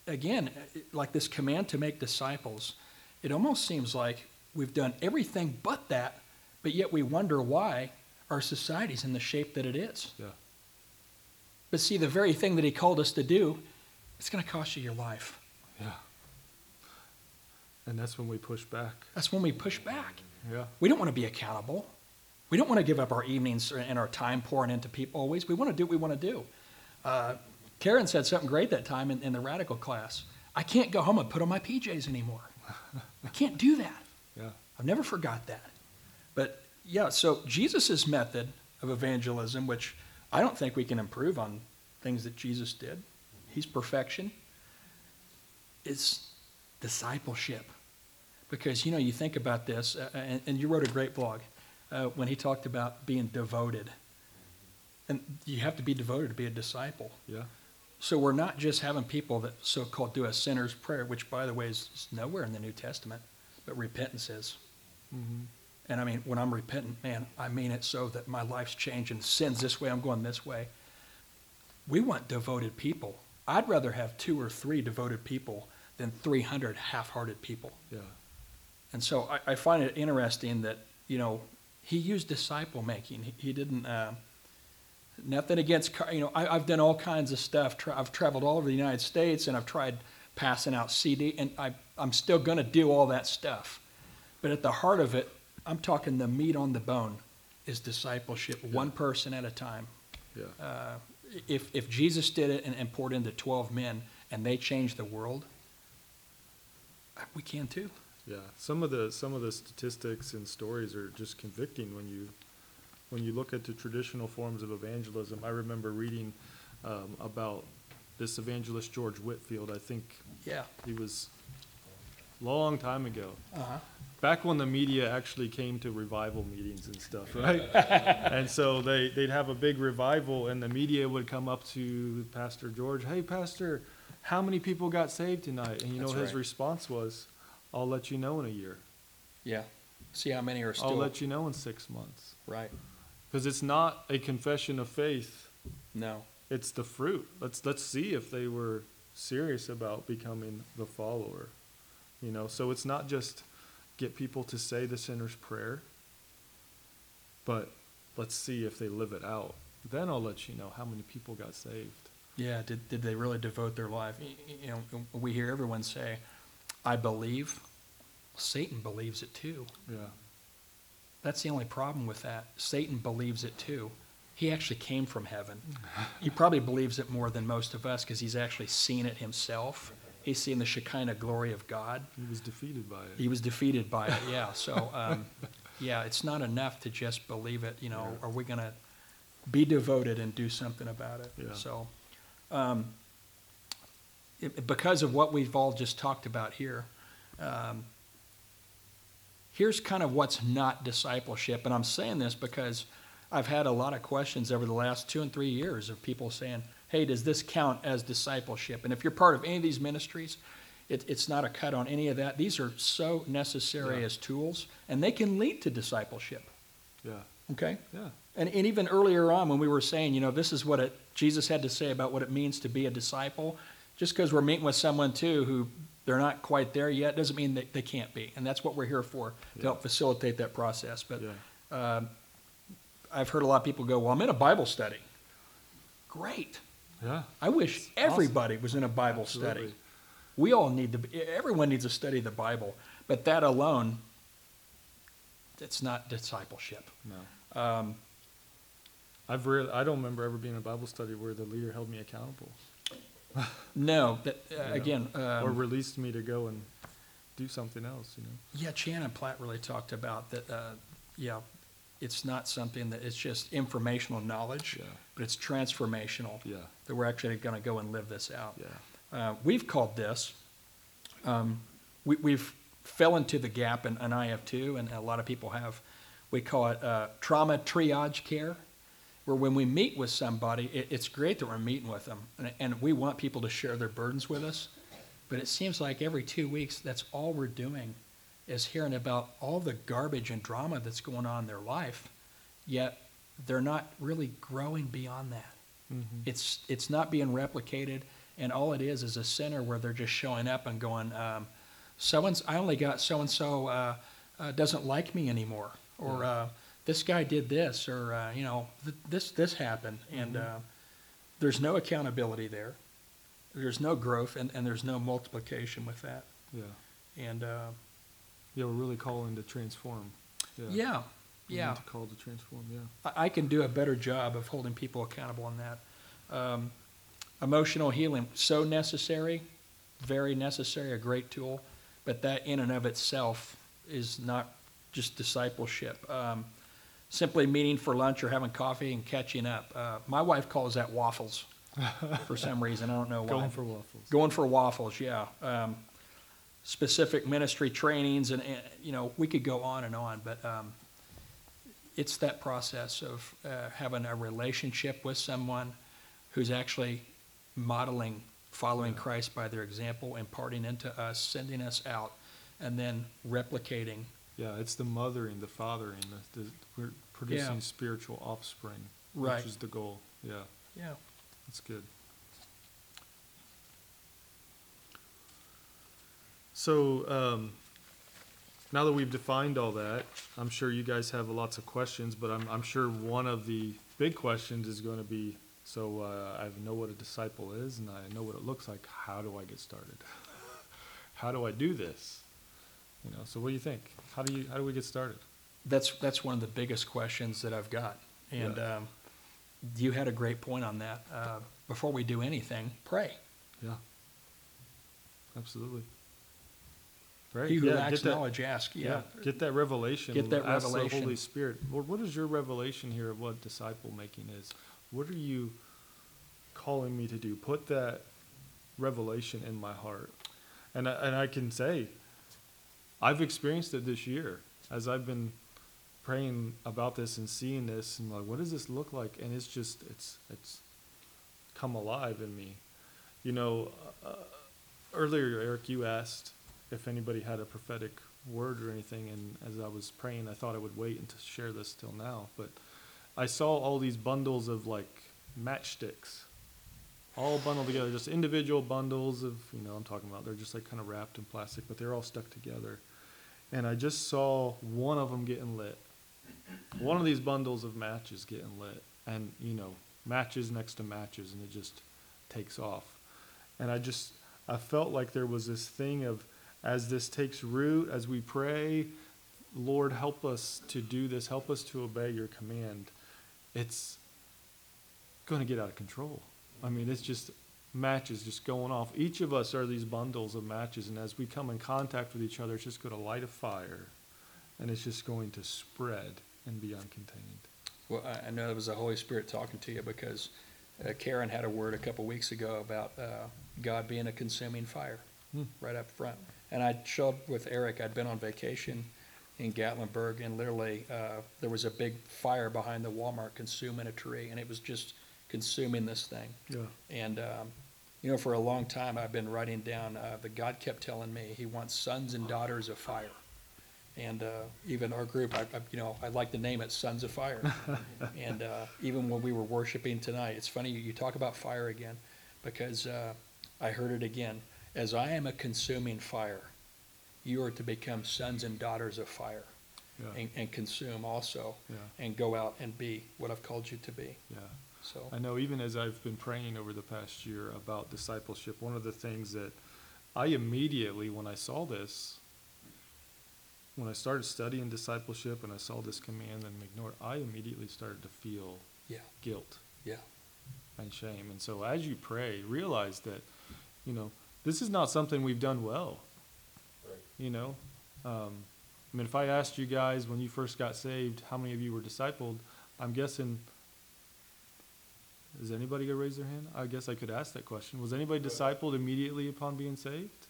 again, like this command to make disciples, it almost seems like we've done everything but that, but yet we wonder why our society's in the shape that it is. Yeah. But see, the very thing that he called us to do, it's going to cost you your life. And that's when we push back. That's when we push back. Yeah. We don't want to be accountable. We don't want to give up our evenings and our time pouring into people always. We want to do what we want to do. Uh, Karen said something great that time in, in the radical class. I can't go home and put on my PJs anymore. I can't do that. Yeah. I've never forgot that. But yeah, so Jesus' method of evangelism, which I don't think we can improve on things that Jesus did, he's perfection, is discipleship. Because, you know, you think about this, uh, and, and you wrote a great blog uh, when he talked about being devoted. And you have to be devoted to be a disciple. Yeah. So we're not just having people that so-called do a sinner's prayer, which, by the way, is, nowhere in the New Testament, but repentance is. Mm-hmm. And I mean, when I'm repentant, man, I mean it so that my life's changing. Sin's this way, I'm going this way. We want devoted people. I'd rather have two or three devoted people than 300 half-hearted people. Yeah. And so I, I find it interesting that, you know, he used disciple making. He, he didn't, uh, nothing against, you know, I, I've done all kinds of stuff. Tra- I've traveled all over the United States and I've tried passing out CD, and I, I'm still going to do all that stuff. But at the heart of it, I'm talking the meat on the bone is discipleship, one person at a time. Yeah. Uh, if, if Jesus did it and, and poured into 12 men and they changed the world, we can too. Yeah, some of the some of the statistics and stories are just convicting when you when you look at the traditional forms of evangelism. I remember reading um, about this evangelist George Whitefield. I think Yeah. he was long time ago, Uh-huh. back when the media actually came to revival meetings and stuff, right? and so they they'd have a big revival, and the media would come up to Pastor George, "Hey, Pastor, how many people got saved tonight?" And you know his right. response was, "I'll let you know in a year." Yeah. See how many are still I'll let you know in six months. right. Because it's not a confession of faith, No. it's the fruit. Let's, let's see if they were serious about becoming the follower. You know, so it's not just get people to say the sinner's prayer, but let's see if they live it out. Then I'll let you know how many people got saved. Yeah. Did did they really devote their life? You know, we hear everyone say, "I believe." Satan believes it too. Yeah. That's the only problem with that. Satan believes it too. He actually came from heaven. He probably believes it more than most of us because he's actually seen it himself. He's seen the Shekinah glory of God. He was defeated by it. He was defeated by it, yeah. So, um, yeah, it's not enough to just believe it. You know, Yeah. are we going to be devoted and do something about it? Yeah. So, um, it, because of what we've all just talked about here, um, here's kind of what's not discipleship. And I'm saying this because I've had a lot of questions over the last two and three years of people saying, hey, does this count as discipleship? And if you're part of any of these ministries, it, it's not a cut on any of that. These are so necessary Yeah. as tools, and they can lead to discipleship. Yeah. Okay? Yeah. And, and even earlier on, when we were saying, you know, this is what it, Jesus had to say about what it means to be a disciple, just because we're meeting with someone too who they're not quite there yet doesn't mean that they can't be. And that's what we're here for, to help facilitate that process. But um, I've heard a lot of people go, well, I'm in a Bible study. Great. Yeah. I wish everybody was in a Bible study. Absolutely. We all need to, be, everyone needs to study the Bible. But that alone, it's not discipleship. No. Um, I've really, I don't remember ever being in a Bible study where the leader held me accountable. no, that, uh, again, or um, released me to go and do something else, you know? yeah, Shannon Platt really talked about that, uh, yeah, it's not something that, it's just informational knowledge, Yeah. but it's transformational, Yeah. that we're actually going to go and live this out. Yeah. Uh, we've called this, um, we, we've fell into the gap, and, and I have too, and a lot of people have. We call it uh, trauma triage care, where when we meet with somebody, it, it's great that we're meeting with them, and, and we want people to share their burdens with us. But it seems like every two weeks, that's all we're doing is hearing about all the garbage and drama that's going on in their life, yet they're not really growing beyond that. Mm-hmm. It's it's not being replicated, and all it is is a center where they're just showing up and going, um, so and I only got so and so doesn't like me anymore, or uh, this guy did this, or uh, you know th- this this happened, and Mhm. uh, there's no accountability there, there's no growth, and, and there's no multiplication with that, Yeah. and uh, Yeah, we're really calling to transform. Yeah. yeah, yeah. to call to transform, yeah. I, I can do a better job of holding people accountable on that. Um, emotional healing, so necessary, very necessary, a great tool, but that in and of itself is not just discipleship. Um, simply meeting for lunch or having coffee and catching up. Uh, my wife calls that waffles for some reason. I don't know why. Going for waffles. Going for waffles, yeah. Um, specific ministry trainings and, and, you know, we could go on and on, but, um, it's that process of, uh, having a relationship with someone who's actually modeling, following Yeah. Christ by their example, imparting into us, sending us out, and then replicating. Yeah, it's the mothering, the fathering, the, the, we're producing spiritual offspring, Right. which is the goal. Yeah, Yeah. that's good. So, um, now that we've defined all that, I'm sure you guys have lots of questions, but I'm, I'm sure one of the big questions is going to be, so uh, I know what a disciple is and I know what it looks like. How do I get started? How do I do this? You know, so what do you think? How do you, how do we get started? That's, that's one of the biggest questions that I've got. And Yeah. um, you had a great point on that. Uh, Before we do anything, pray. Yeah. Absolutely. Right. He who yeah, lacks get that, knowledge, ask. yeah. Yeah. Get that revelation. Get that Ask the. Holy Spirit. Lord, what is your revelation here of what disciple making is? What are you calling me to do? Put that revelation in my heart. And I, and I can say, I've experienced it this year as I've been praying about this and seeing this and like, what does this look like? And it's just, it's, it's come alive in me. You know, uh, earlier, Eric, you asked if anybody had a prophetic word or anything, and as I was praying, I thought I would wait and to share this till now. But I saw all these bundles of like matchsticks, all bundled together, just individual bundles of, you know, I'm talking about. They're just like kind of wrapped in plastic, but they're all stuck together. And I just saw one of them getting lit. One of these bundles of matches getting lit, and you know, matches next to matches, and it just takes off. And I just, I felt like there was this thing of, as this takes root, as we pray, Lord, help us to do this, help us to obey your command. It's going to get out of control. I mean, it's just matches just going off. Each of us are these bundles of matches, and as we come in contact with each other, it's just going to light a fire, and it's just going to spread and be uncontained. Well, I, I know it was the Holy Spirit talking to you because uh, Karen had a word a couple weeks ago about uh, God being a consuming fire Hmm. right up front. And I showed with Eric, I'd been on vacation in Gatlinburg, and literally uh, there was a big fire behind the Walmart consuming a tree, and it was just consuming this thing. Yeah. And, um, you know, for a long time, I've been writing down uh, that God kept telling me He wants sons and daughters of fire. And uh, even our group, I, I, you know, I like to name it Sons of Fire. and uh, even when we were worshiping tonight, it's funny you, you talk about fire again, because uh, I heard it again. As I am a consuming fire, you are to become sons and daughters of fire, Yeah. and, and consume also, Yeah. and go out and be what I've called you to be. Yeah. So. I know even as I've been praying over the past year about discipleship, one of the things that I immediately, when I saw this, when I started studying discipleship and I saw this command and ignored, I immediately started to feel Yeah. guilt Yeah. and shame. And so as you pray, realize that, you know, this is not something we've done well. You know, um, I mean, if I asked you guys when you first got saved, how many of you were discipled, I'm guessing. Is anybody gonna raise their hand? I guess I could ask that question. Was anybody discipled immediately upon being saved?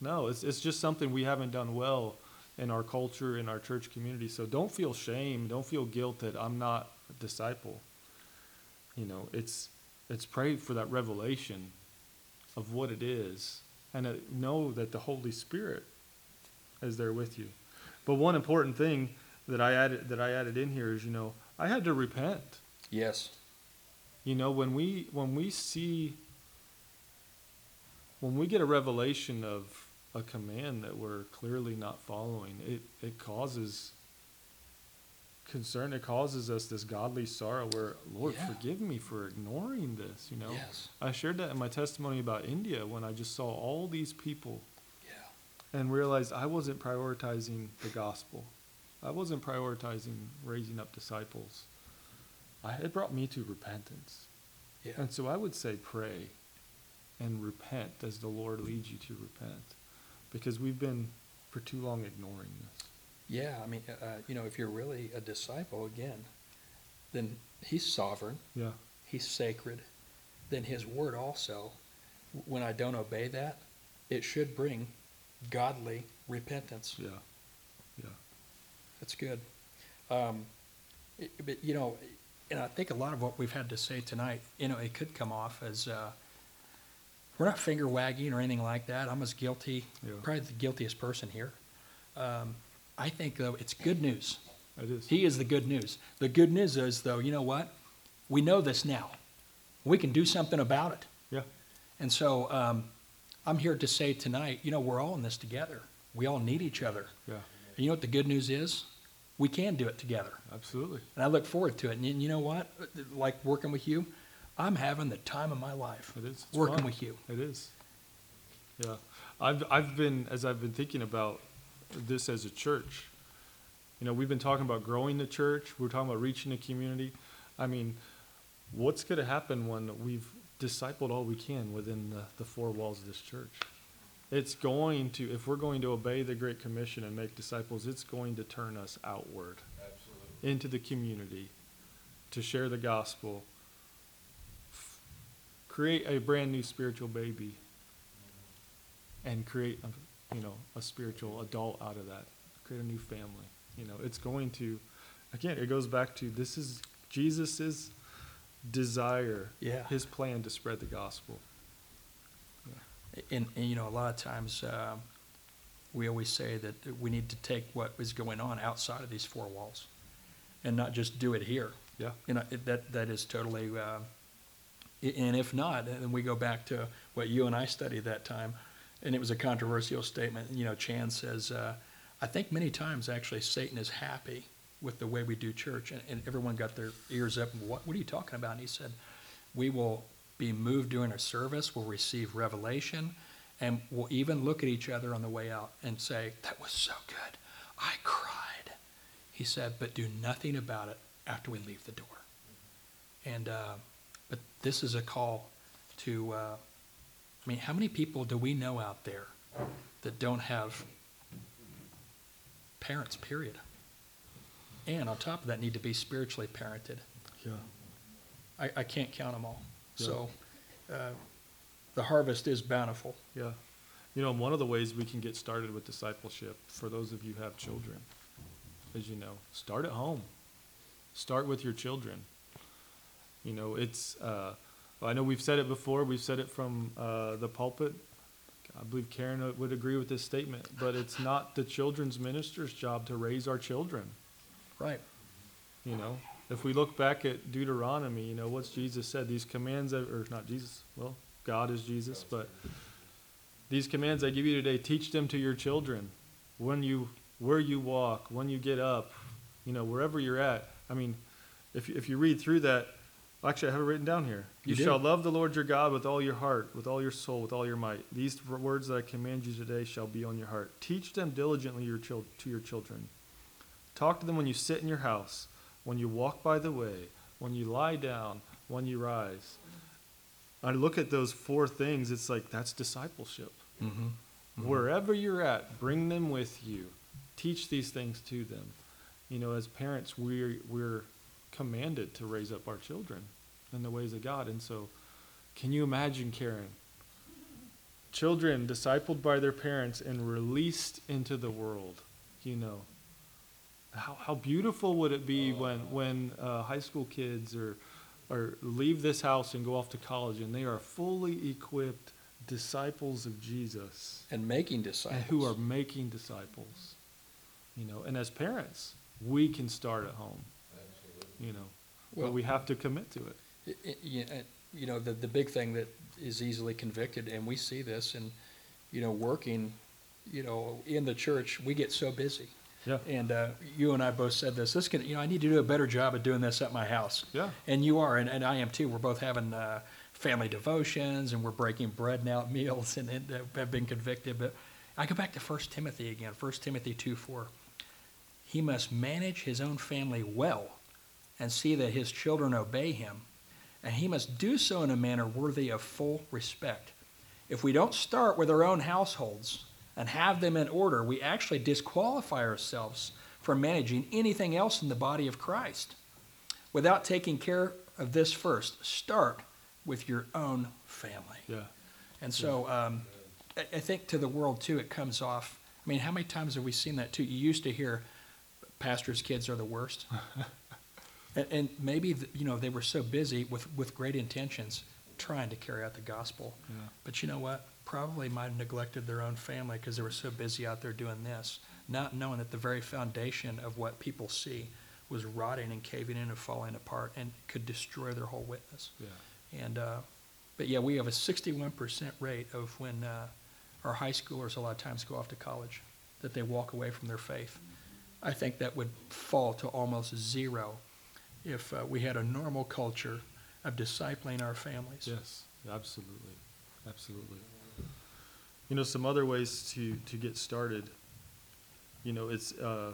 No, it's it's just something we haven't done well in our culture, in our church community. So don't feel shame, don't feel guilt that I'm not a disciple. You know, it's it's pray for that revelation of what it is, and uh, know that the Holy Spirit is there with you. But one important thing that I added that I added in here is, you know, I had to repent. Yes. You know, when we when we see when we get a revelation of a command that we're clearly not following, it, it causes concern. It causes us this godly sorrow where, Lord, Yeah. forgive me for ignoring this, you know. Yes. I shared that in my testimony about India when I just saw all these people Yeah. and realized I wasn't prioritizing the gospel. I wasn't prioritizing raising up disciples. I, it brought me to repentance. Yeah. And so I would say pray and repent as the Lord leads you to repent because we've been for too long ignoring this. Yeah, I mean, uh, you know, if you're really a disciple, again, then he's sovereign, Yeah. he's sacred. Then his word also, when I don't obey that, it should bring godly repentance. Yeah. Yeah. That's good. Um, it- But, you know, and I think a lot of what we've had to say tonight, you know, it could come off as, uh, we're not finger wagging or anything like that. I'm as guilty, Yeah. probably the guiltiest person here. Um, I think, though, it's good news. It is. He is the good news. The good news is, though, you know what? We know this now. We can do something about it. Yeah. And so um, I'm here to say tonight, you know, we're all in this together. We all need each other. Yeah. And you know what the good news is? We can do it together. Absolutely. And I look forward to it. And you- you know what? Like working with you, I'm having the time of my life It is. It's working fun. with you. It is. Yeah. I've, I've been, as I've been thinking about this as a church, you know, we've been talking about growing the church. We're talking about reaching the community. I mean, what's going to happen when we've discipled all we can within the, the four walls of this church? It's going to, if we're going to obey the Great Commission and make disciples, it's going to turn us outward into the community to share the gospel, f- create a brand new spiritual baby, and create, a, you know, a spiritual adult out of that. Create a new family. You know, it's going to, again, it goes back to this is Jesus's desire, Yeah. his plan to spread the gospel. And, and you know, a lot of times um, we always say that we need to take what is going on outside of these four walls and not just do it here. Yeah. You know, it- that, that is totally, uh, and if not, then we go back to what you and I studied that time, and it was a controversial statement. You know, Chan says, uh, I think many times actually Satan is happy with the way we do church, and, and everyone got their ears up. What, what are you talking about? And he said, we will be moved during a service, we'll receive revelation, and we'll even look at each other on the way out and say, that was so good. I cried. He said, but do nothing about it after we leave the door. And, uh, but this is a call to, uh, I mean, how many people do we know out there that don't have parents, period? And on top of that, need to be spiritually parented. Yeah. I, I can't count them all. So, uh, the harvest is bountiful. Yeah. You know, one of the ways we can get started with discipleship, for those of you who have children, as you know, start at home. Start with your children. You know, it's, uh, I know we've said it before, we've said it from uh, the pulpit. I believe Karen would agree with this statement, but it's not the children's minister's job to raise our children. Right. You know, if we look back at Deuteronomy, you know, what's Jesus said? These commands, that- or not Jesus, well, God is Jesus, but these commands I give you today, teach them to your children. When you, where you walk, when you get up, you know, wherever you're at. I mean, if, if you read through that, actually, I have it written down here. You You shall love the Lord your God with all your heart, with all your soul, with all your might. These words that I command you today shall be on your heart. Teach them diligently your chil- to your children. Talk to them when you sit in your house, when you walk by the way, when you lie down, when you rise. I look at those four things, it's like that's discipleship. Mm-hmm. Wherever you're at, bring them with you. Teach these things to them. You know, as parents, we're, we're commanded to raise up our children in the ways of God. And so, can you imagine, Karen? Children discipled by their parents and released into the world, you know. How, how beautiful would it be when, when uh, high school kids or, or leave this house and go off to college and they are fully equipped disciples of Jesus And making disciples. and who are making disciples. You know, and as parents, we can start at home. You know, Well- but we have to commit to it. I- I- you uh, you know, the, the big thing that is easily convicted, and we see this in, you know, working, you know, in the church, we get so busy. Yeah. And uh, you and I both said this. This can, you know, I need to do a better job of doing this at my house. Yeah. And you are, and, and I am too. We're both having uh, family devotions, and we're breaking bread now at meals, and, and have been convicted. But I go back to 1 Timothy again. 1 Timothy two four. He must manage his own family well, and see that his children obey him, and he must do so in a manner worthy of full respect. If we don't start with our own households and have them in order, we actually disqualify ourselves from managing anything else in the body of Christ. Without taking care of this first, start with your own family. Yeah. And so, um, I, I think to the world too, it comes off. I mean, how many times have we seen that too? You used to hear pastors' kids are the worst. and, and maybe, th- you know, they were so busy with, with great intentions trying to carry out the gospel. Yeah. But you know what? Probably might have neglected their own family because they were so busy out there doing this, not knowing that the very foundation of what people see was rotting and caving in and falling apart and could destroy their whole witness. Yeah. And, uh, but yeah, we have a sixty-one percent rate of when, uh, our high schoolers a lot of times go off to college, that they walk away from their faith. I think that would fall to almost zero if, uh, we had a normal culture of discipling our families. Yes, absolutely, absolutely. You know, some other ways to, to get started, you know, it's, uh,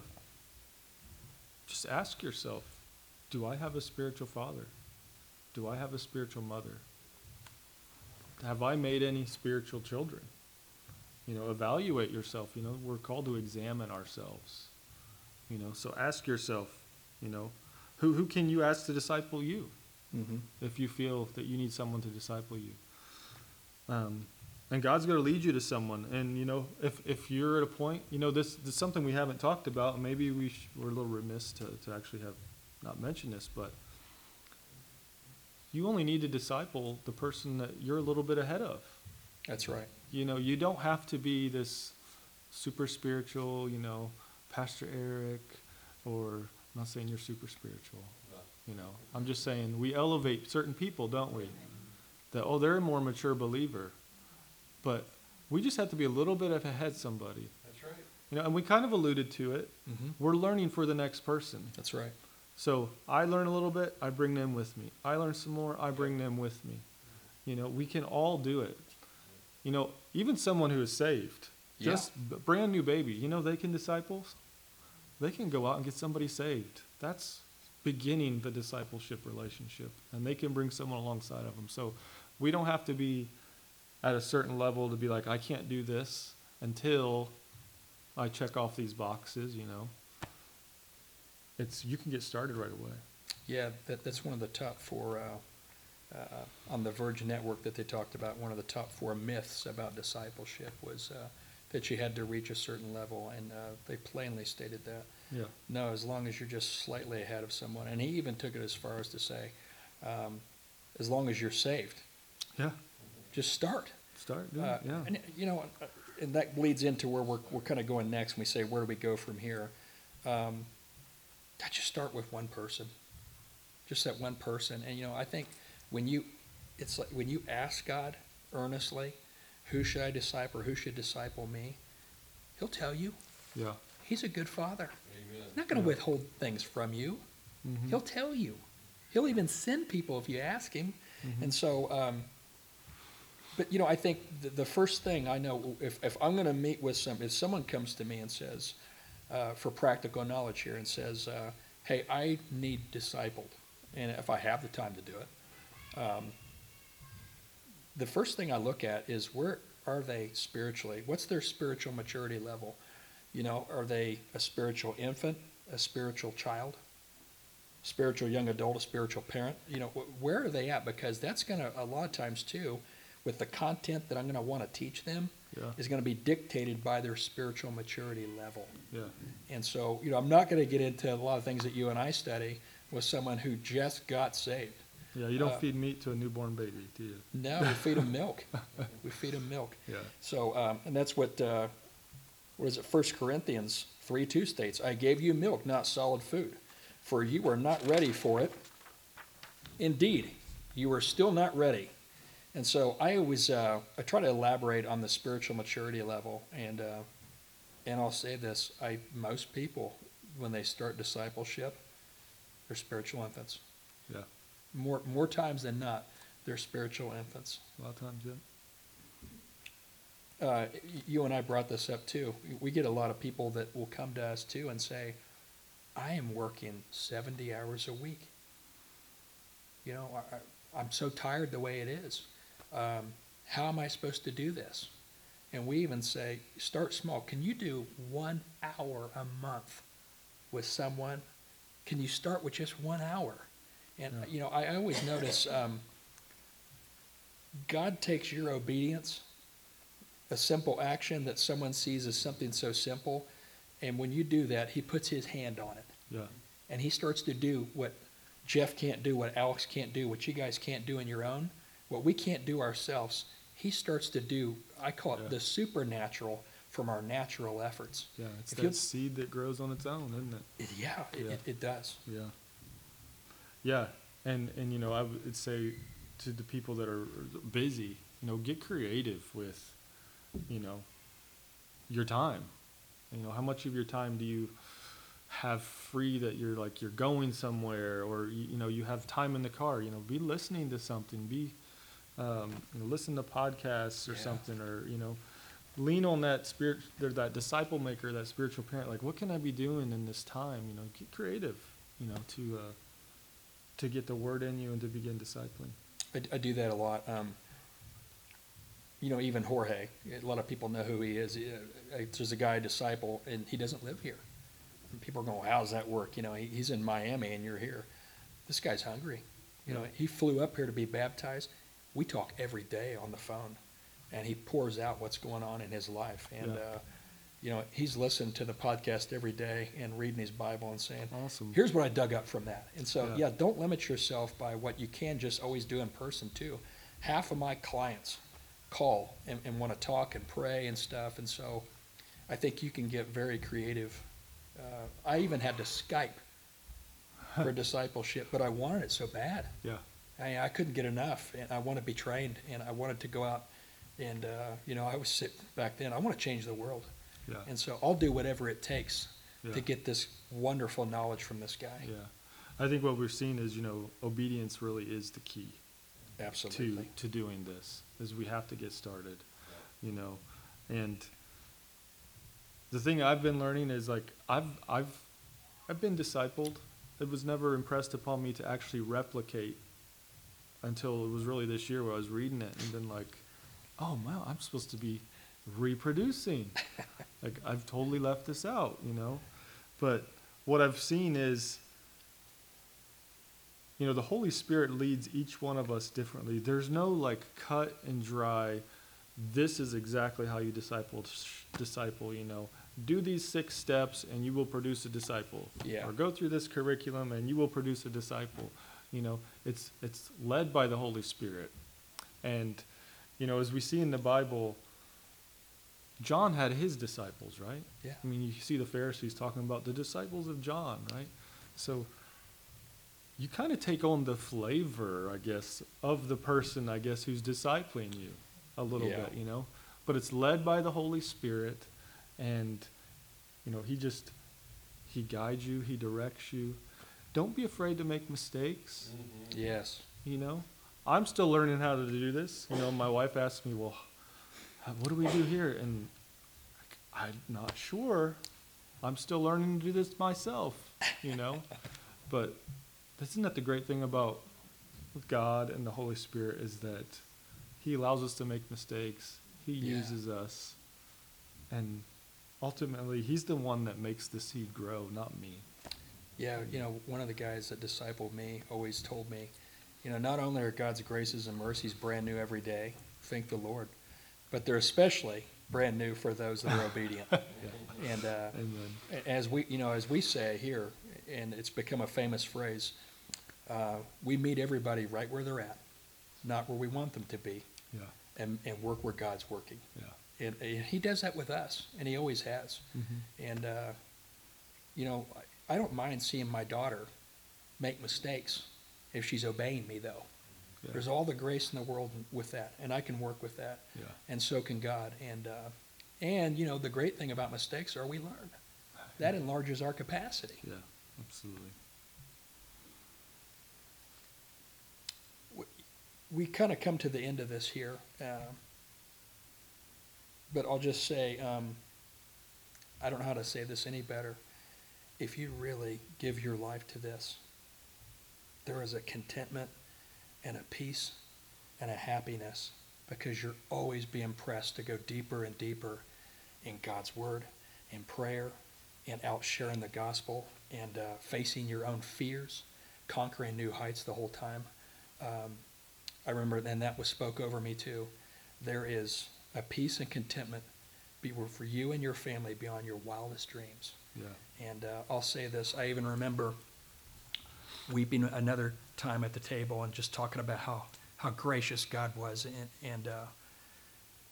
just ask yourself, do I have a spiritual father? Do I have a spiritual mother? Have I made any spiritual children? You know, evaluate yourself, you know, we're called to examine ourselves. You know, so ask yourself, you know, who, who can you ask to disciple you? Mhm. if you feel that you need someone to disciple you. Um, and God's going to lead you to someone. And you know, if if you're at a point, you know, this, this is something we haven't talked about. and Maybe we sh- we're a little remiss to to actually have not mentioned this, but you only need to disciple the person that you're a little bit ahead of. That's right. You know, you don't have to be this super spiritual, you know, Pastor Eric, or I'm not saying you're super spiritual. You know, I'm just saying we elevate certain people, don't we? That oh, they're a more mature believer, but we just have to be a little bit ahead somebody. That's right. You know, and we kind of alluded to it. Mhm. We're learning for the next person. That's right. So I learn a little bit, I bring them with me. I learn some more, I bring them with me. You know, we can all do it. You know, even someone who is saved, Yeah. just brand new baby, you know, they can disciple. They can go out and get somebody saved. That's beginning the discipleship relationship, and they can bring someone alongside of them. So we don't have to be at a certain level to be like, I can't do this until I check off these boxes. You know, it's you can get started right away. Yeah, that, that's one of the top four, uh, uh, on the Verge Network that they talked about, one of the top four myths about discipleship was, uh, that you had to reach a certain level, and, uh, they plainly stated that. Yeah. No, as long as you're just slightly ahead of someone, and he even took it as far as to say, um, as long as you're saved, Yeah. just start. Start doing Uh, it. Yeah. And, you know, uh, and that leads into where we're, we're kind of going next, when we say, where do we go from here? Um, just start with one person. Just that one person. And, you know, I think when you, it's like, when you ask God earnestly, who should I disciple, or who should disciple me? He'll tell you. Yeah. He's a good father. He's not going to Yeah. withhold things from you. Mhm. He'll tell you. He'll even send people if you ask him. Mhm. And so, um, but you know, I think the, the first thing I know, if, if I'm going to meet with some, if someone comes to me and says, uh, for practical knowledge here, and says, uh, hey, I need discipled, and if I have the time to do it, um, the first thing I look at is where are they spiritually? What's their spiritual maturity level? You know, are they a spiritual infant, a spiritual child, spiritual young adult, a spiritual parent? You know, wh- where are they at? Because that's going to, a lot of times too, with the content that I'm going to want to teach them, Yeah. is going to be dictated by their spiritual maturity level. Yeah. And so, you know, I'm not going to get into a lot of things that you and I study with someone who just got saved. Yeah. You don't Uh, feed meat to a newborn baby, do you? No, we feed them milk. We feed them milk. Yeah. So, um, and that's what, uh, what is it, First Corinthians three two states, I gave you milk, not solid food, for you were not ready for it. Indeed, you are still not ready. And so I always, uh, I try to elaborate on the spiritual maturity level and, uh, and I'll say this, I, most people, when they start discipleship, they're spiritual infants. Yeah. More, more times than not, they're spiritual infants. A lot of times, yeah. uh, you and I brought this up too. We get a lot of people that will come to us too and say, I am working 70 hours a week. You know, I, I- I'm so tired the way it is. Um, how am I supposed to do this? And we even say, start small. Can you do one hour a month with someone? Can you start with just one hour? And, you know, I, I always notice um, God takes your obedience a simple action that someone sees as something so simple. And when you do that, he puts his hand on it. Yeah. And he starts to do what Jeff can't do, what Alex can't do, what you guys can't do in your own, what we can't do ourselves. He starts to do, I call it Yeah. the supernatural from our natural efforts. Yeah. It's If that seed that grows on its own, isn't it? It, yeah, it, Yeah. It, it does. Yeah. Yeah, and and you know I would say to the people that are busy, you know, get creative with, you know, your time. You know, how much of your time do you have free that you're like you're going somewhere or you, you know you have time in the car? You know, be listening to something. Be um, you know, listen to podcasts or Yeah. something or you know lean on that spirit that disciple maker that spiritual parent like what can i be doing in this time you know get creative you know to uh to get the word in you and to begin discipling I, I do that a lot. Um, you know, even Jorge, a lot of people know who he is. He, uh, There's a guy, disciple, and he doesn't live here. And people are going, "How does that work?" You know, he, he's in Miami and you're here. This guy's hungry. You know, he flew up here to be baptized. We talk every day on the phone, and he pours out what's going on in his life. And Yeah. uh, you know, he's listening to the podcast every day and reading his Bible and saying, awesome Here's what I dug up from that. And so, Yeah. yeah, don't limit yourself by what you can just always do in person too. Half of my clients call and, and want to talk and pray and stuff. And so I think you can get very creative. Uh, I even had to Skype for discipleship, but I wanted it so bad. yeah I, I couldn't get enough and I want to be trained and I wanted to go out and, uh, you know, I was sit back then, I want to change the world. Yeah. And so I'll do whatever it takes yeah. to get this wonderful knowledge from this guy. yeah. I think what we're seeing is you know obedience really is the key Absolutely. to to doing this is we have to get started you know? And the thing i've been learning is like i've i've i've been discipled. It was never impressed upon me to actually replicate until it was really this year where i was reading it and then like oh wow i'm supposed to be reproducing like i've totally left this out you know? But what i've seen is you know the holy spirit leads each one of us differently. There's no like cut and dry this is exactly how you disciple disciple you know? Do these six steps and you will produce a disciple. Yeah. or go through this curriculum and you will produce a disciple you know? It's it's led by the holy spirit. And you know as we see in the bible john had his disciples right Yeah. i mean you see the pharisees talking about the disciples of john right so you kind of take on the flavor, I guess, of the person, I guess, who's discipling you a little Yeah. bit, you know. But it's led by the Holy Spirit, and you know, He just He guides you, He directs you. Don't be afraid to make mistakes. Yes. You know, I'm still learning how to do this. You know, my wife asked me, "Well, h- what do we do here?" And I'm not sure. I'm still learning to do this myself. You know, but isn't that the great thing about God and the Holy Spirit is that He allows us to make mistakes. He Yeah. uses us, and ultimately, He's the one that makes the seed grow, not me. Yeah, you know, one of the guys that discipled me always told me, you know, not only are God's graces and mercies brand new every day, thank the Lord, but they're especially brand new for those that are obedient. And uh, as we, you know, as we say here, and it's become a famous phrase, uh, we meet everybody right where they're at, not where we want them to be, Yeah. and, and work where God's working. Yeah. And, and He does that with us, and He always has. Mm-hmm. And, uh, you know, I I don't mind seeing my daughter make mistakes if she's obeying me, though. Yeah. There's all the grace in the world with that, and I can work with that, Yeah. and so can God. And, uh, and, you know, the great thing about mistakes are we learn. That enlarges our capacity. Yeah. Absolutely. We kind of come to the end of this here. uh, But I'll just say, um, I don't know how to say this any better. If you really give your life to this, there is a contentment and a peace and a happiness because you're always being pressed to go deeper and deeper in God's Word, in prayer, and out sharing the gospel and uh, facing your own fears, conquering new heights the whole time. Um, I remember then that was spoke over me too. There is a peace and contentment be for you and your family beyond your wildest dreams. Yeah. And uh, I'll say this, I even remember weeping another time at the table and just talking about how, how gracious God was. And, and uh,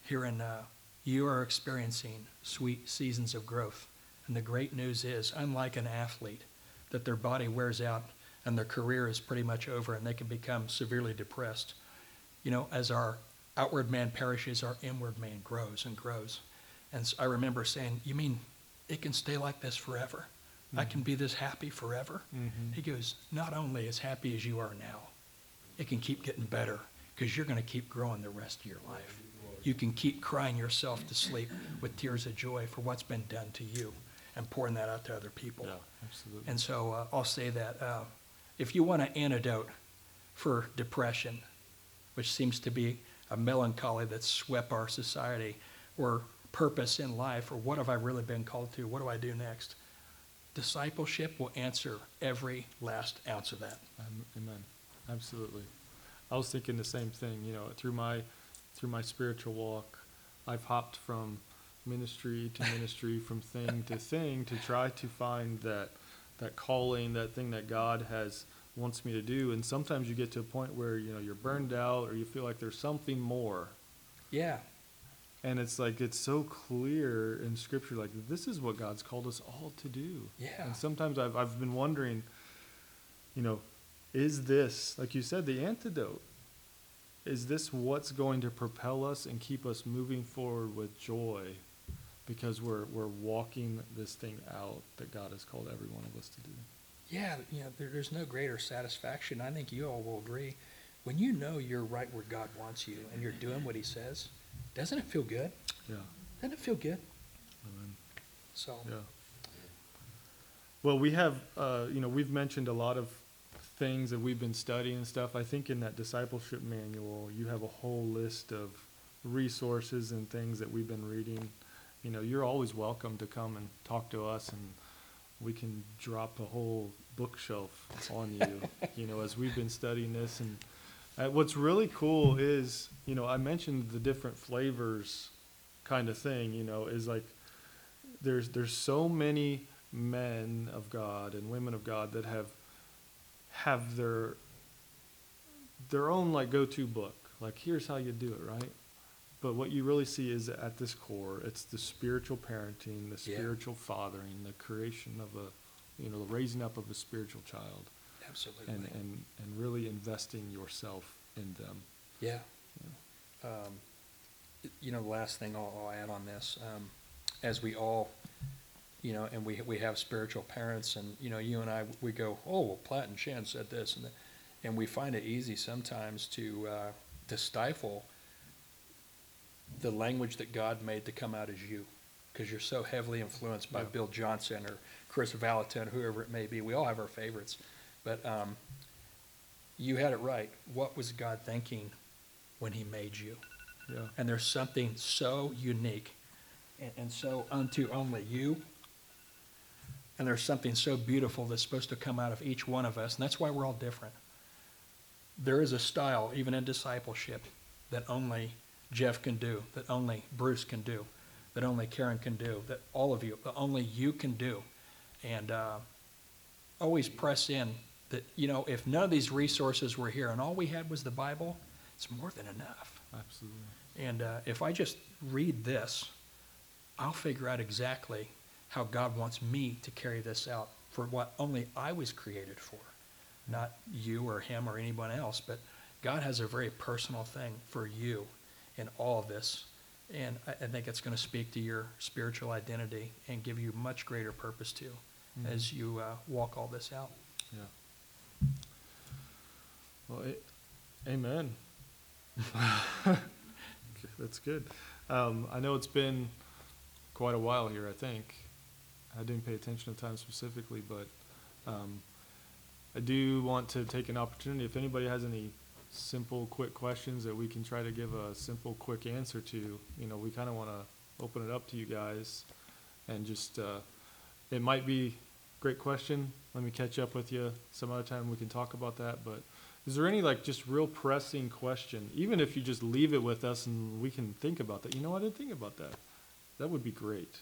hearing uh, you are experiencing sweet seasons of growth. And the great news is, unlike an athlete, that their body wears out and their career is pretty much over and they can become severely depressed. You know, as our outward man perishes, our inward man grows and grows. And so I remember saying, You mean it can stay like this forever? I can be this happy forever? Mhm. He goes, Not only as happy as you are now, it can keep getting better because you're going to keep growing the rest of your life. You can keep crying yourself to sleep with tears of joy for what's been done to you and pouring that out to other people. Yeah, absolutely. And so uh, I'll say that uh, if you want an antidote for depression, which seems to be a melancholy that's swept our society, or purpose in life, or what have I really been called to? What do I do next? Discipleship will answer every last ounce of that. Amen. Absolutely. I was thinking the same thing. You know, through my through my spiritual walk, I've hopped from ministry to ministry, from thing to thing, to try to find that that calling, that thing that God has wants me to do. And sometimes you get to a point where you know you're burned out, or you feel like there's something more. Yeah, And it's like it's so clear in Scripture, like this is what God's called us all to do. Yeah. And sometimes I've I've been wondering, you know, is this like you said the antidote? Is this what's going to propel us and keep us moving forward with joy, because we're we're walking this thing out that God has called every one of us to do. yeah, you know, there, there's no greater satisfaction. I think you all will agree. When you know you're right where God wants you and you're doing what He says, doesn't it feel good? Yeah. Doesn't it feel good? Amen. So, Yeah. Well, we have, uh, you know, we've mentioned a lot of things that we've been studying and stuff. I think in that discipleship manual, you have a whole list of resources and things that we've been reading. You know, you're always welcome to come and talk to us, and we can drop a whole bookshelf on you, you know, as we've been studying this. And uh, what's really cool is, you know, I mentioned the different flavors kind of thing, you know, is like there's there's so many men of God and women of God that have have their their own like go-to book. Like here's how you do it, right? But what you really see is at this core, it's the spiritual parenting, the Yeah. spiritual fathering, the creation of a you know, the raising up of a spiritual child absolutely. and, and, and really investing yourself in them. Yeah. Um, You know, the last thing I'll, I'll add on this, um, as we all, you know, and we, we have spiritual parents and, you know, you and I, we go, oh, well, Platt and Chan said this and that. And we find it easy sometimes to, uh, to stifle the language that God made to come out as you. Because you're so heavily influenced by Yeah. Bill Johnson or Kris Vallotton, whoever it may be. We all have our favorites. But, um, you had it right. What was God thinking when he made you? Yeah. And there's something so unique and, and so unto only you. And there's something so beautiful that's supposed to come out of each one of us. And that's why we're all different. There is a style, even in discipleship, that only Jeff can do, that only Bruce can do, that only Karen can do, that all of you, that only you can do. And uh, always press in that, you know, if none of these resources were here and all we had was the Bible, it's more than enough. Absolutely. And uh, if I just read this, I'll figure out exactly how God wants me to carry this out for what only I was created for, not you or him or anyone else. But God has a very personal thing for you in all of this. And I, I think it's going to speak to your spiritual identity and give you much greater purpose too Mhm. as you uh, walk all this out. Yeah. Well, a- amen. That's good. Um, I know it's been quite a while here, I think. I didn't pay attention to time specifically, but um, I do want to take an opportunity. If anybody has any simple, quick questions that we can try to give a simple, quick answer to, you know, we kind of want to open it up to you guys and just, uh, it might be great question. Let me catch up with you some other time. We can talk about that. But Is there any like just real pressing question? Even if you just leave it with us and we can think about that. You know, I didn't think about that. That would be great.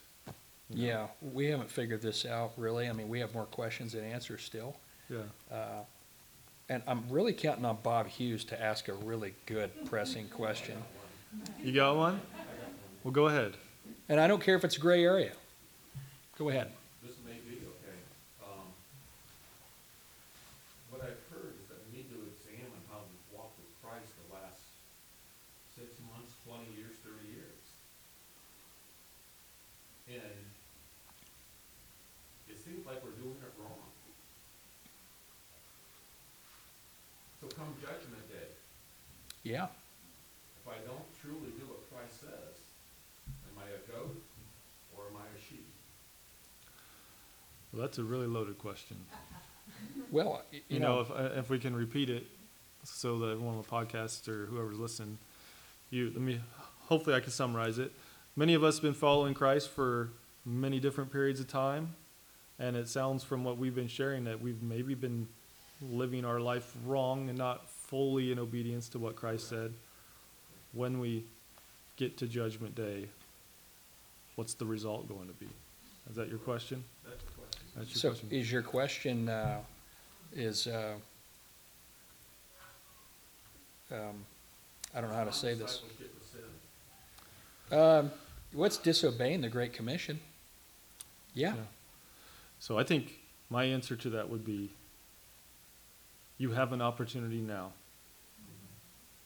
you know? Yeah, we haven't figured this out really. I mean, we have more questions than answers still. Yeah. Uh, And I'm really counting on Bob Hughes to ask a really good pressing question. You got one? Well, go ahead. And I don't care if it's a gray area. Go ahead. This may be okay. Um, What I've heard is that we need to examine how we've walked with Christ the last six months, twenty years, thirty years. And it seems like we're doing it wrong. So come judgment day, Yeah, if I don't truly do what Christ says, am I a goat or am I a sheep? Well, that's a really loaded question. well, y- You know, if, uh, if we can repeat it so that everyone on the podcast or whoever's listening, you, let me, hopefully I can summarize it. Many of us have been following Christ for many different periods of time. And it sounds from what we've been sharing that we've maybe been living our life wrong and not fully in obedience to what Christ said. When we get to judgment day, what's the result going to be? Is that your question? That's the question. That's your So question. is your question, uh, is, uh, um, I don't know how to say this. Discipleship of sin. Um, what's disobeying the Great Commission? Yeah, Yeah. So I think my answer to that would be you have an opportunity now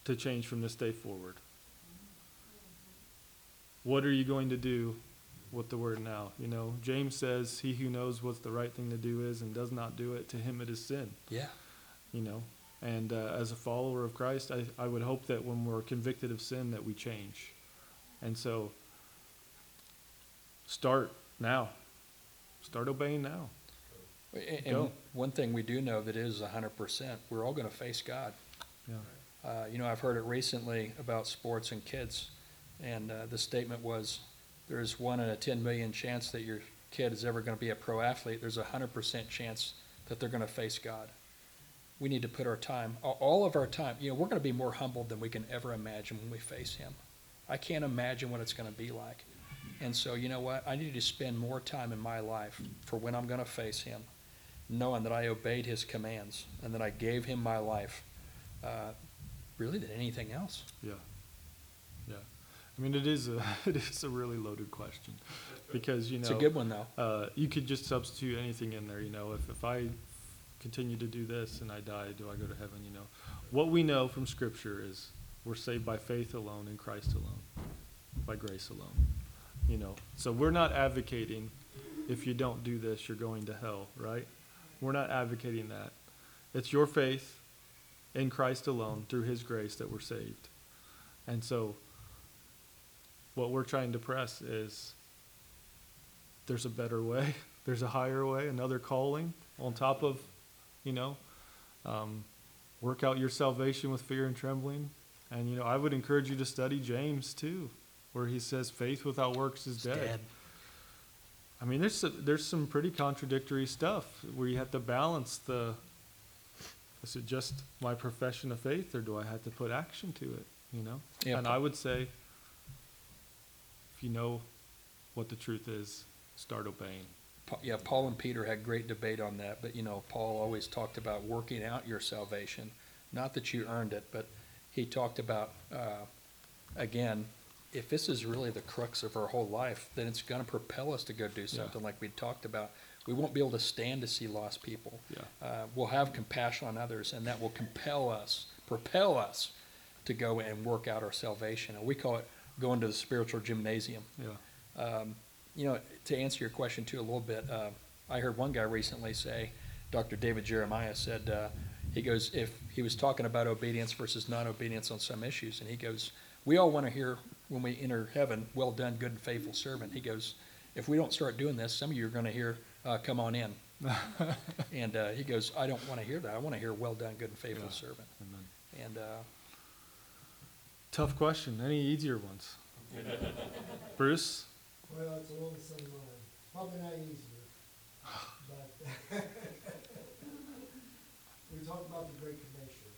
to change from this day forward. What are you going to do with the word now? You know, James says, He who knows what the right thing to do is and does not do it, to him it is sin. yeah, You know, and uh, as a follower of Christ, I, I would hope that when we're convicted of sin, that we change. And so, start now. Start obeying now. A- Go. One thing we do know that is hundred percent, we're all gonna face God. Yeah. Uh, you know, I've heard it recently about sports and kids, and, uh, the statement was, there's one in a ten million chance that your kid is ever gonna be a pro athlete, there's a hundred percent chance that they're gonna face God. We need to put our time, a- all of our time, you know, we're gonna be more humbled than we can ever imagine when we face Him. I can't imagine what it's gonna be like. And so, you know what, I need to spend more time in my life for when I'm gonna face Him, knowing that I obeyed His commands, and that I gave Him my life, uh, really than anything else. Yeah. Yeah. I mean, it is a, it is a really loaded question because, you know. It's a good one, though. uh, you could just substitute anything in there, you know, if, if I continue to do this and I die, do I go to heaven, you know? What we know from scripture is we're saved by faith alone in Christ alone, by grace alone, you know? So we're not advocating if you don't do this, you're going to hell, right? We're not advocating that. It's your faith in Christ alone through his grace that we're saved. And so what we're trying to press is there's a better way, there's a higher way, another calling on top of, you know, um, work out your salvation with fear and trembling. And, you know, I would encourage you to study James too, where he says faith without works is It's dead. I mean, there's, some- there's some pretty contradictory stuff where you have to balance the, is it just my profession of faith or do I have to put action to it, you know? Yeah, And I would say, if you know what the truth is, start obeying. Yeah, Paul and Peter had great debate on that, but you know, Paul always talked about working out your salvation. Not that you earned it, but he talked about, uh, again, if this is really the crux of our whole life, then it's gonna propel us to go do something like we talked about. We won't be able to stand to see lost people. Yeah. Uh, we'll have compassion on others, and that will compel us, propel us to go and work out our salvation. And we call it going to the spiritual gymnasium. Yeah. Um, you know, to answer your question too a little bit, uh, I heard one guy recently say, Dr. David Jeremiah said, uh, he goes, if he was talking about obedience versus non-obedience on some issues, and he goes, we all want to hear when we enter heaven, well done, good and faithful servant. He goes, if we don't start doing this, some of you are going to hear, uh, come on in. and uh, he goes, I don't want to hear that. I want to hear, well done, good and faithful Yeah. servant. Amen. And uh, Tough question. Any easier ones? Bruce? Well, it's along the same line. Probably not easier, but we talked about the Great Commission.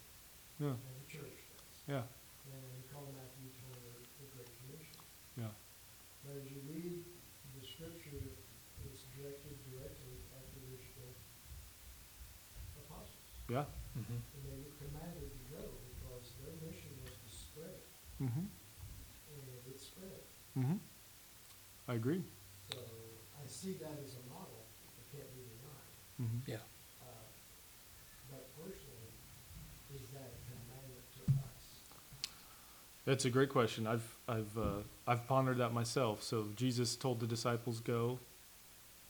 Yeah. and the church does. Yeah. And we call Matthew twenty-eight the Great Commission. Yeah. But as you read the scripture, it's directed directly at the original apostles. Yeah. Mhm. And they were commanded to go because their mission was to spread it, Mm-hmm. and it spread. Mm-hmm. I agree. So I see that as a model that can't be denied. Mm-hmm. Yeah. Uh, But personally, is that a commandment to us? That's a great question. I've I've uh, I've pondered that myself. So Jesus told the disciples go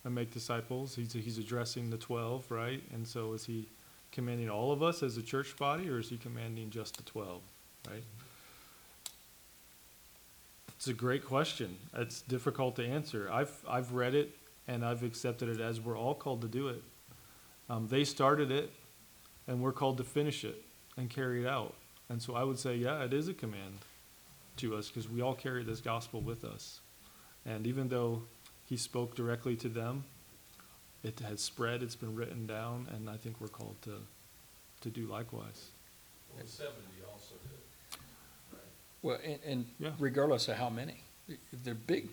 and make disciples. He's he's addressing the twelve, right? And so is he commanding all of us as a church body, or is he commanding just the twelve, right? It's a great question. It's difficult to answer. I've I've read it and I've accepted it as we're all called to do it. Um, they started it, and we're called to finish it and carry it out. And so I would say, yeah, it is a command to us because we all carry this gospel with us. And even though he spoke directly to them, it has spread, it's been written down, and I think we're called to, to do likewise. Well, the seventy also did. Right. Well, and, and Yeah. regardless of how many, the big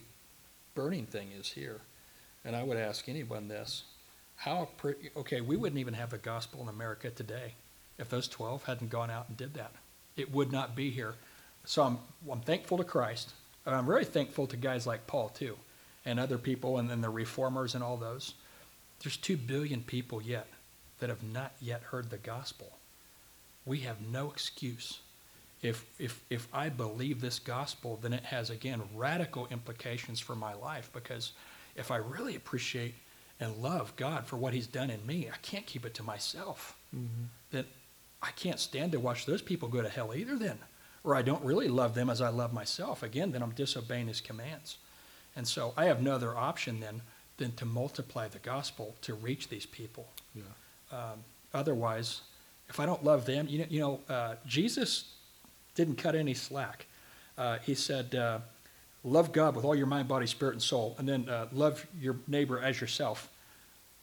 burning thing is here. And I would ask anyone this, how, pre- okay, we wouldn't even have the gospel in America today if those twelve hadn't gone out and did that. It would not be here. So I'm, I'm thankful to Christ. And I'm very thankful to guys like Paul too, and other people, and then the reformers and all those. There's two billion people yet that have not yet heard the gospel. We have no excuse if, if, if I believe this gospel, then it has, again, radical implications for my life because if I really appreciate and love God for what he's done in me, I can't keep it to myself. Mm-hmm. Then I can't stand to watch those people go to hell either then. Or I don't really love them as I love myself. Again, then I'm disobeying his commands. And so I have no other option then than to multiply the gospel to reach these people. Yeah. Um, otherwise, if I don't love them, you know, you know uh, Jesus didn't cut any slack. Uh, he said, uh, "Love God with all your mind, body, spirit, and soul, and then uh, love your neighbor as yourself."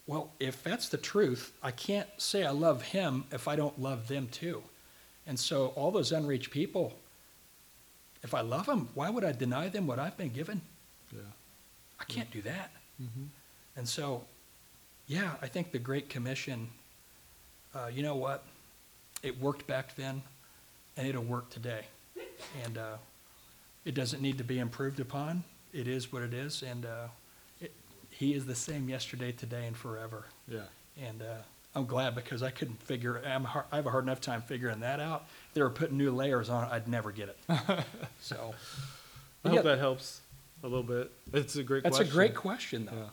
Well, if that's the truth, I can't say I love Him if I don't love them too. And so, all those unreached people, if I love them, why would I deny them what I've been given? Yeah. I can't do that. Mm-hmm. And so, yeah, I think the Great Commission, uh, you know what? It worked back then, and it'll work today. And uh, it doesn't need to be improved upon. It is what it is, and uh, it, He is the same yesterday, today, and forever. Yeah. And uh, I'm glad because I couldn't figure. I'm hard, I have a hard enough time figuring that out. If they were putting new layers on it, I'd never get it. so, I yeah, hope that helps a little bit. It's a great that's question. a great question, though. Yeah.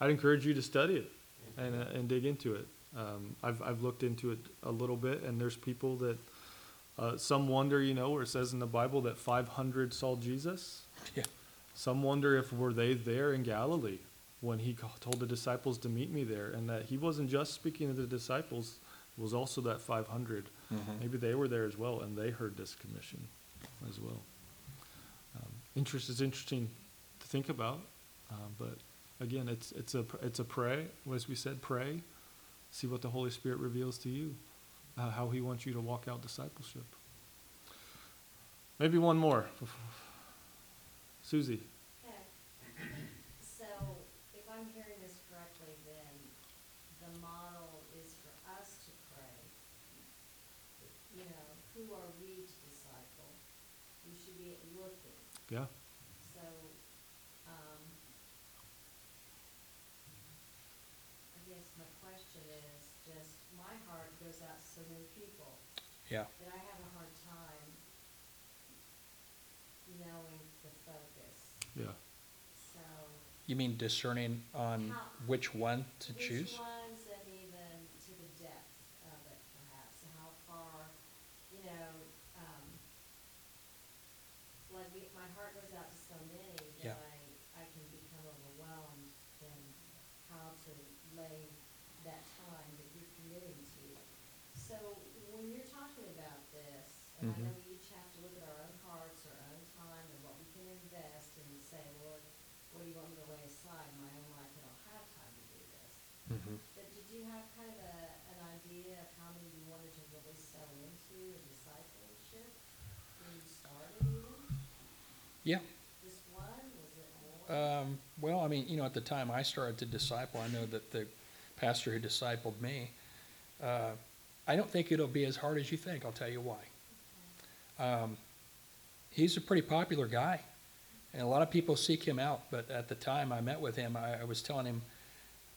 I'd encourage you to study it and, uh, and dig into it. Um, I've, I've looked into it a little bit, and there's people that, uh, some wonder, you know, where it says in the Bible that 500 saw Jesus. Yeah. Some wonder if were they there in Galilee when he told the disciples to meet me there, and that he wasn't just speaking to the disciples, was also that 500. Mhm. Maybe they were there as well, and they heard this commission as well. Interest is interesting to think about, uh, but again, it's it's a it's a pray. As we said, pray, see what the Holy Spirit reveals to you, uh, how He wants you to walk out discipleship. Maybe one more, Susie. Okay. So if I'm hearing this correctly, then the model is for us to pray. You know, who are we to disciple? We should be looking. Yeah. So, um, I guess my question is just, my heart goes out to so many people Yeah. that I have a hard time knowing the focus. Yeah. So. You mean discerning on How- which one to choose? Which ones and even to the depth of it perhaps, and how far, you know, um, like we, my heart goes out to so many Yeah. that I, I can become overwhelmed in how to lay that time that you're committing to. So when you're talking about this, and I Mhm. know we each have to look at our own hearts, our own time, and what we can invest and say, Lord, what do you want me to lay aside in my own life? I don't have time to do this. Mhm. But did you have kind of a, an idea of how many you wanted to really sell into and discipleship when you started even? Yeah. Just one, was it more? Um, well, I mean, you know, at the time I started to disciple, I know that the pastor who discipled me, uh, I don't think it'll be as hard as you think. I'll tell you why. Um, he's a pretty popular guy, and a lot of people seek him out. But at the time I met with him, I, I was telling him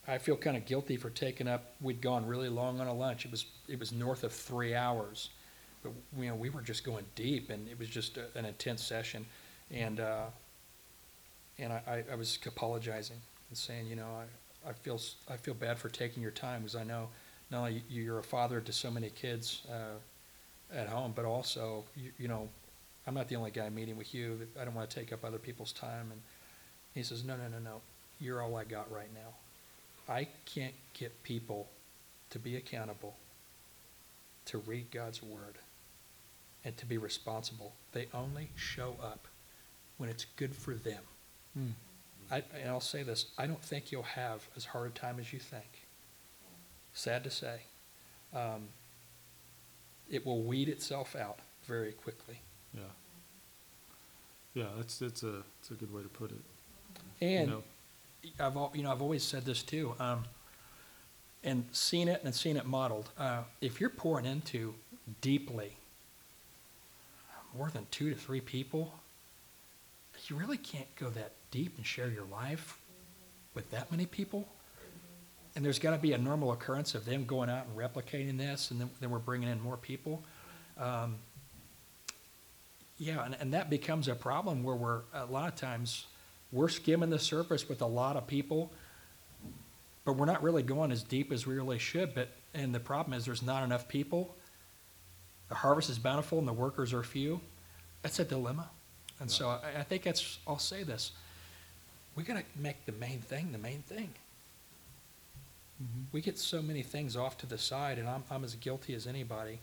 I feel kind of guilty for taking up. We'd gone really long on a lunch. It was it was north of three hours, but you know we were just going deep, and it was just a, an intense session, and. Uh, and I, I, was apologizing and saying, you know, I, I feel, I feel bad for taking your time, because I know not only you- you're a father to so many kids, uh, at home, but also, you, you know, I'm not the only guy meeting with you, I don't wanna take up other people's time, and he says, no, no, no, no, you're all I got right now. I can't get people to be accountable, to read God's word, and to be responsible. They only show up when it's good for them. Hmm. I, and I'll say this, I don't think you'll have as hard a time as you think. Sad to say. Um, it will weed itself out very quickly. Yeah. Yeah, that's, it's a, it's a good way to put it. You And know, I've, you know, I've always said this too, um, and seen it and seen it modeled. Uh, if you're pouring into deeply more than two to three people, you really can't go that deep and share your life with that many people. And there's got to be a normal occurrence of them going out and replicating this, and then, then we're bringing in more people. Um, yeah, and, and that becomes a problem where we're, a lot of times, we're skimming the surface with a lot of people, but we're not really going as deep as we really should. But, and the problem is there's not enough people. The harvest is bountiful and the workers are few. That's a dilemma. And so I, I think that's, I'll say this. We got to make the main thing the main thing. Mhm. We get so many things off to the side, and I'm, I'm as guilty as anybody.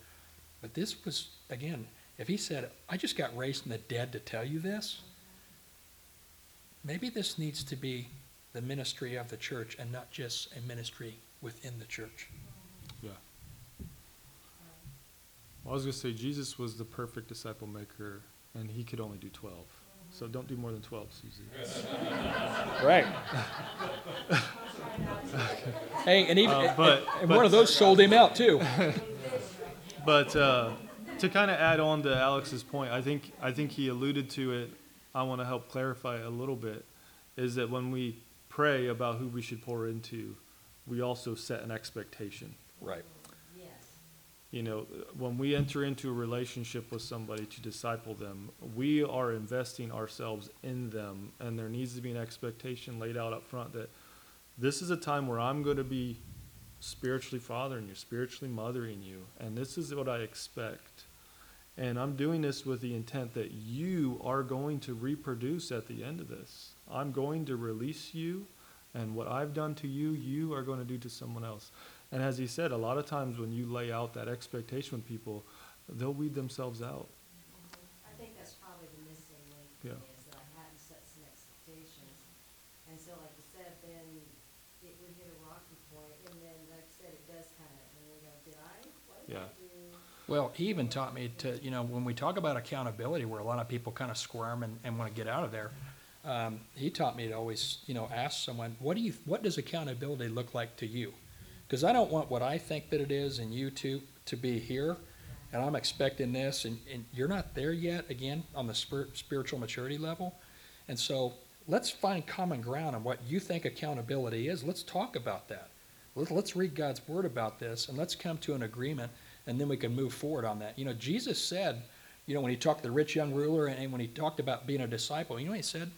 But this was, again, if he said, I just got raised from the dead to tell you this, maybe this needs to be the ministry of the church and not just a ministry within the church. yeah. Well, I was gonna say, Jesus was the perfect disciple maker, and he could only do twelve. So don't do more than twelve, Susie. Right. Hey, and even, Uh, but- and but- one of those sold him out too. But uh, to kind of add on to Alex's point, I think I think he alluded to it. I want to help clarify a little bit. Is that when we pray about who we should pour into, we also set an expectation. Right. You know, when we enter into a relationship with somebody to disciple them, we are investing ourselves in them, and there needs to be an expectation laid out up front that this is a time where I'm going to be spiritually fathering you, spiritually mothering you, and this is what I expect. And I'm doing this with the intent that you are going to reproduce at the end of this. I'm going to release you, and what I've done to you, you are going to do to someone else. And as he said, a lot of times when you lay out that expectation with people, they'll weed themselves out. I think that's probably the missing link for Yeah. me, is that I hadn't set some expectations. And so like you said, then it would hit a rocky point, and then like I said, it does kind of, and we go, did I, what did I Yeah. do? Well, he even taught me to, you know, when we talk about accountability, where a lot of people kind of squirm and, and want to get out of there, um, he taught me to always, you know, ask someone, what do you, what does accountability look like to you? Because I don't want what I think that it is and you to, to be here, and I'm expecting this, and, and you're not there yet, again, on the spir- spiritual maturity level. And so let's find common ground on what you think accountability is. Let's talk about that. Let's, let's read God's word about this, and let's come to an agreement and then we can move forward on that. You know, Jesus said, you know, when he talked to the rich young ruler and when he talked about being a disciple, you know he said?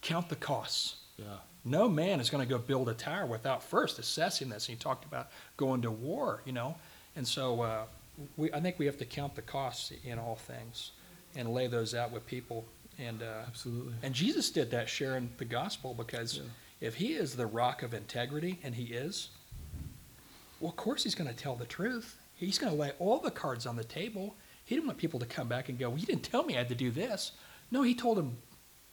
Count the costs. Yeah. No man is going to go build a tower without first assessing this. And he talked about going to war, you know. And so uh, we, I think we have to count the costs in all things and lay those out with people. And, uh, Absolutely. and Jesus did that sharing the gospel because Yeah. if he is the rock of integrity, and he is, well, of course he's going to tell the truth. He's going to lay all the cards on the table. He didn't want people to come back and go, well, you didn't tell me I had to do this. No, he told them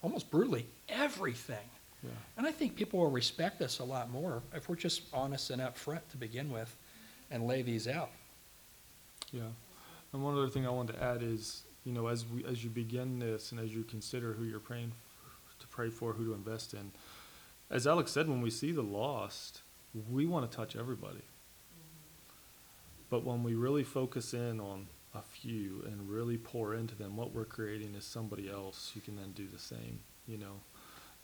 almost brutally everything. Yeah. And I think people will respect us a lot more if we're just honest and upfront to begin with and lay these out. Yeah. And one other thing I wanted to add is, you know, as we, as you begin this and as you consider who you're praying f- to pray for, who to invest in, as Alex said, when we see the lost, we want to touch everybody. Mm-hmm. But when we really focus in on a few and really pour into them, what we're creating is somebody else who can then do the same, you know.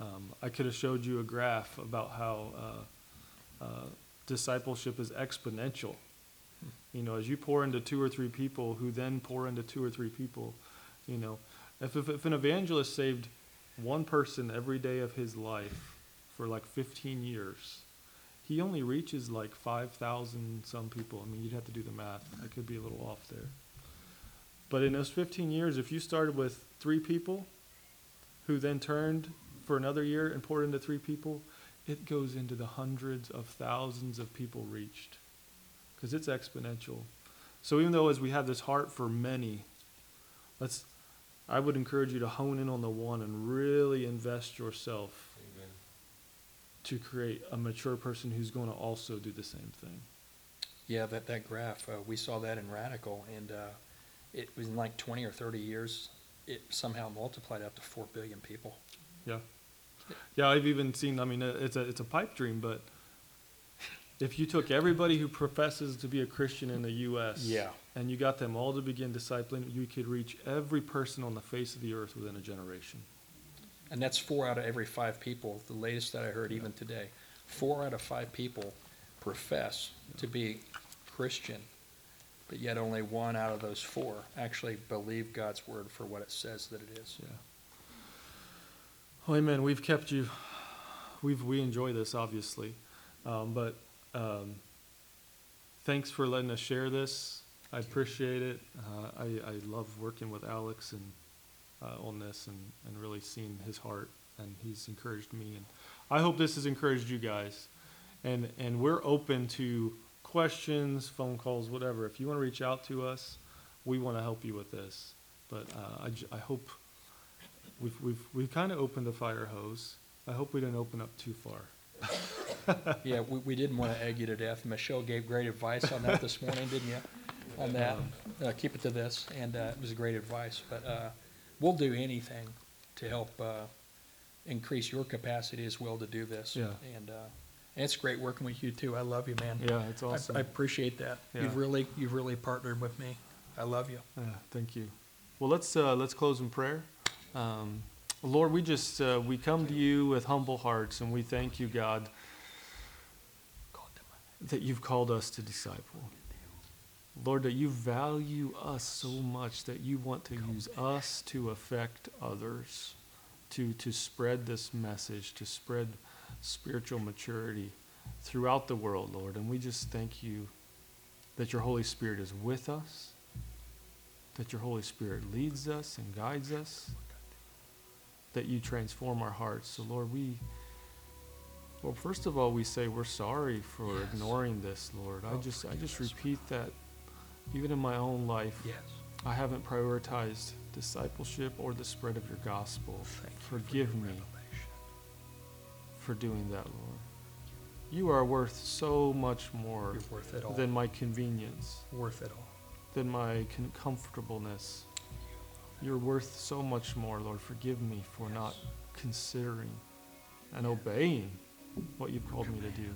Um, I could have showed you a graph about how uh, uh, discipleship is exponential. You know, as you pour into two or three people who then pour into two or three people, you know, if, if, if an evangelist saved one person every day of his life for like 15 years, he only reaches like 5,000 some people. I mean, you'd have to do the math. I could be a little off there. But in those 15 years, if you started with three people who then turned for another year and poured into three people, it goes into the hundreds of thousands of people reached because it's exponential. So even though as we have this heart for many, let's I would encourage you to hone in on the one and really invest yourself Amen. to create a mature person who's going to also do the same thing. Yeah, that, that graph, uh, we saw that in Radical, and, uh, it was in like twenty or thirty years, it somehow multiplied up to four billion people. Yeah. Yeah, I've even seen, I mean, it's a, it's a pipe dream, but if you took everybody who professes to be a Christian in the U.S. Yeah. and you got them all to begin discipling, you could reach every person on the face of the earth within a generation. And that's four out of every five people, the latest that I heard even today. Four out of five people profess to be Christian, but yet only one out of those four actually believe God's word for what it says that it is. Yeah. Well, amen. We've kept you. We've we enjoy this obviously, um, but um, thanks for letting us share this. I appreciate it. Uh, I I love working with Alex and uh, on this and and really seeing his heart and he's encouraged me and I hope this has encouraged you guys. And and we're open to questions, phone calls, whatever. If you want to reach out to us, we want to help you with this. But uh, I, I hope we've, we've, we've kind of opened the fire hose. I hope we didn't open up too far. Yeah, we, we didn't want to egg you to death. Michelle gave great advice on that this morning, didn't you? On that, uh, keep it to this, and, uh, it was great advice, but, uh, we'll do anything to help, uh, increase your capacity as well to do this. Yeah. And, uh, and it's great working with you too. I love you, man. Yeah, it's I- awesome. I appreciate that. You've Yeah. really, you've really partnered with me. I love you. Yeah, thank you. Well, let's uh, let's close in prayer. Um, Lord, we just uh, we come to you with humble hearts, and we thank you, God, that you've called us to disciple. Lord, that you value us so much that you want to use us to affect others, to to spread this message, to spread spiritual maturity throughout the world, Lord. And we just thank you that your Holy Spirit is with us that your Holy Spirit leads us and guides us, that you transform our hearts. So, Lord, we, well, first of all, we say we're sorry for ignoring this, Lord. I Oh, just, I just repeat that even in my own life, Yes. I haven't prioritized discipleship or the spread of your gospel. Thank you for Forgive me revelation. for doing that, Lord. You are worth so much more worth it all. than my convenience. Worth it all. than my con- comfortableness. You're worth so much more, Lord. Forgive me for not considering and obeying what you've called me to do.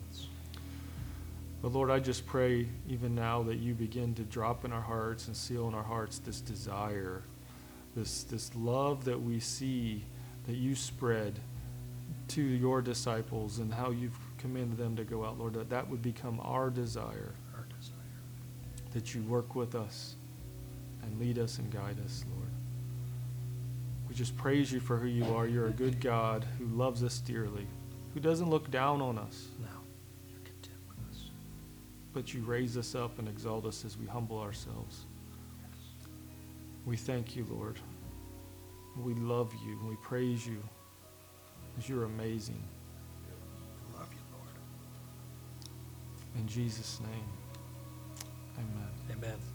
But Lord, I just pray even now that you begin to drop in our hearts and seal in our hearts this desire, this, this love that we see that you spread to your disciples and how you've commanded them to go out, Lord, that that would become our desire Our desire. that you work with us and lead us and guide us, Lord. We just praise you for who you are. You're a good God who loves us dearly, who doesn't look down on us, No. You're content with us. but you raise us up and exalt us as we humble ourselves. We thank you, Lord. We love you and we praise you because you're amazing. I love you, Lord. In Jesus' name, amen. Amen.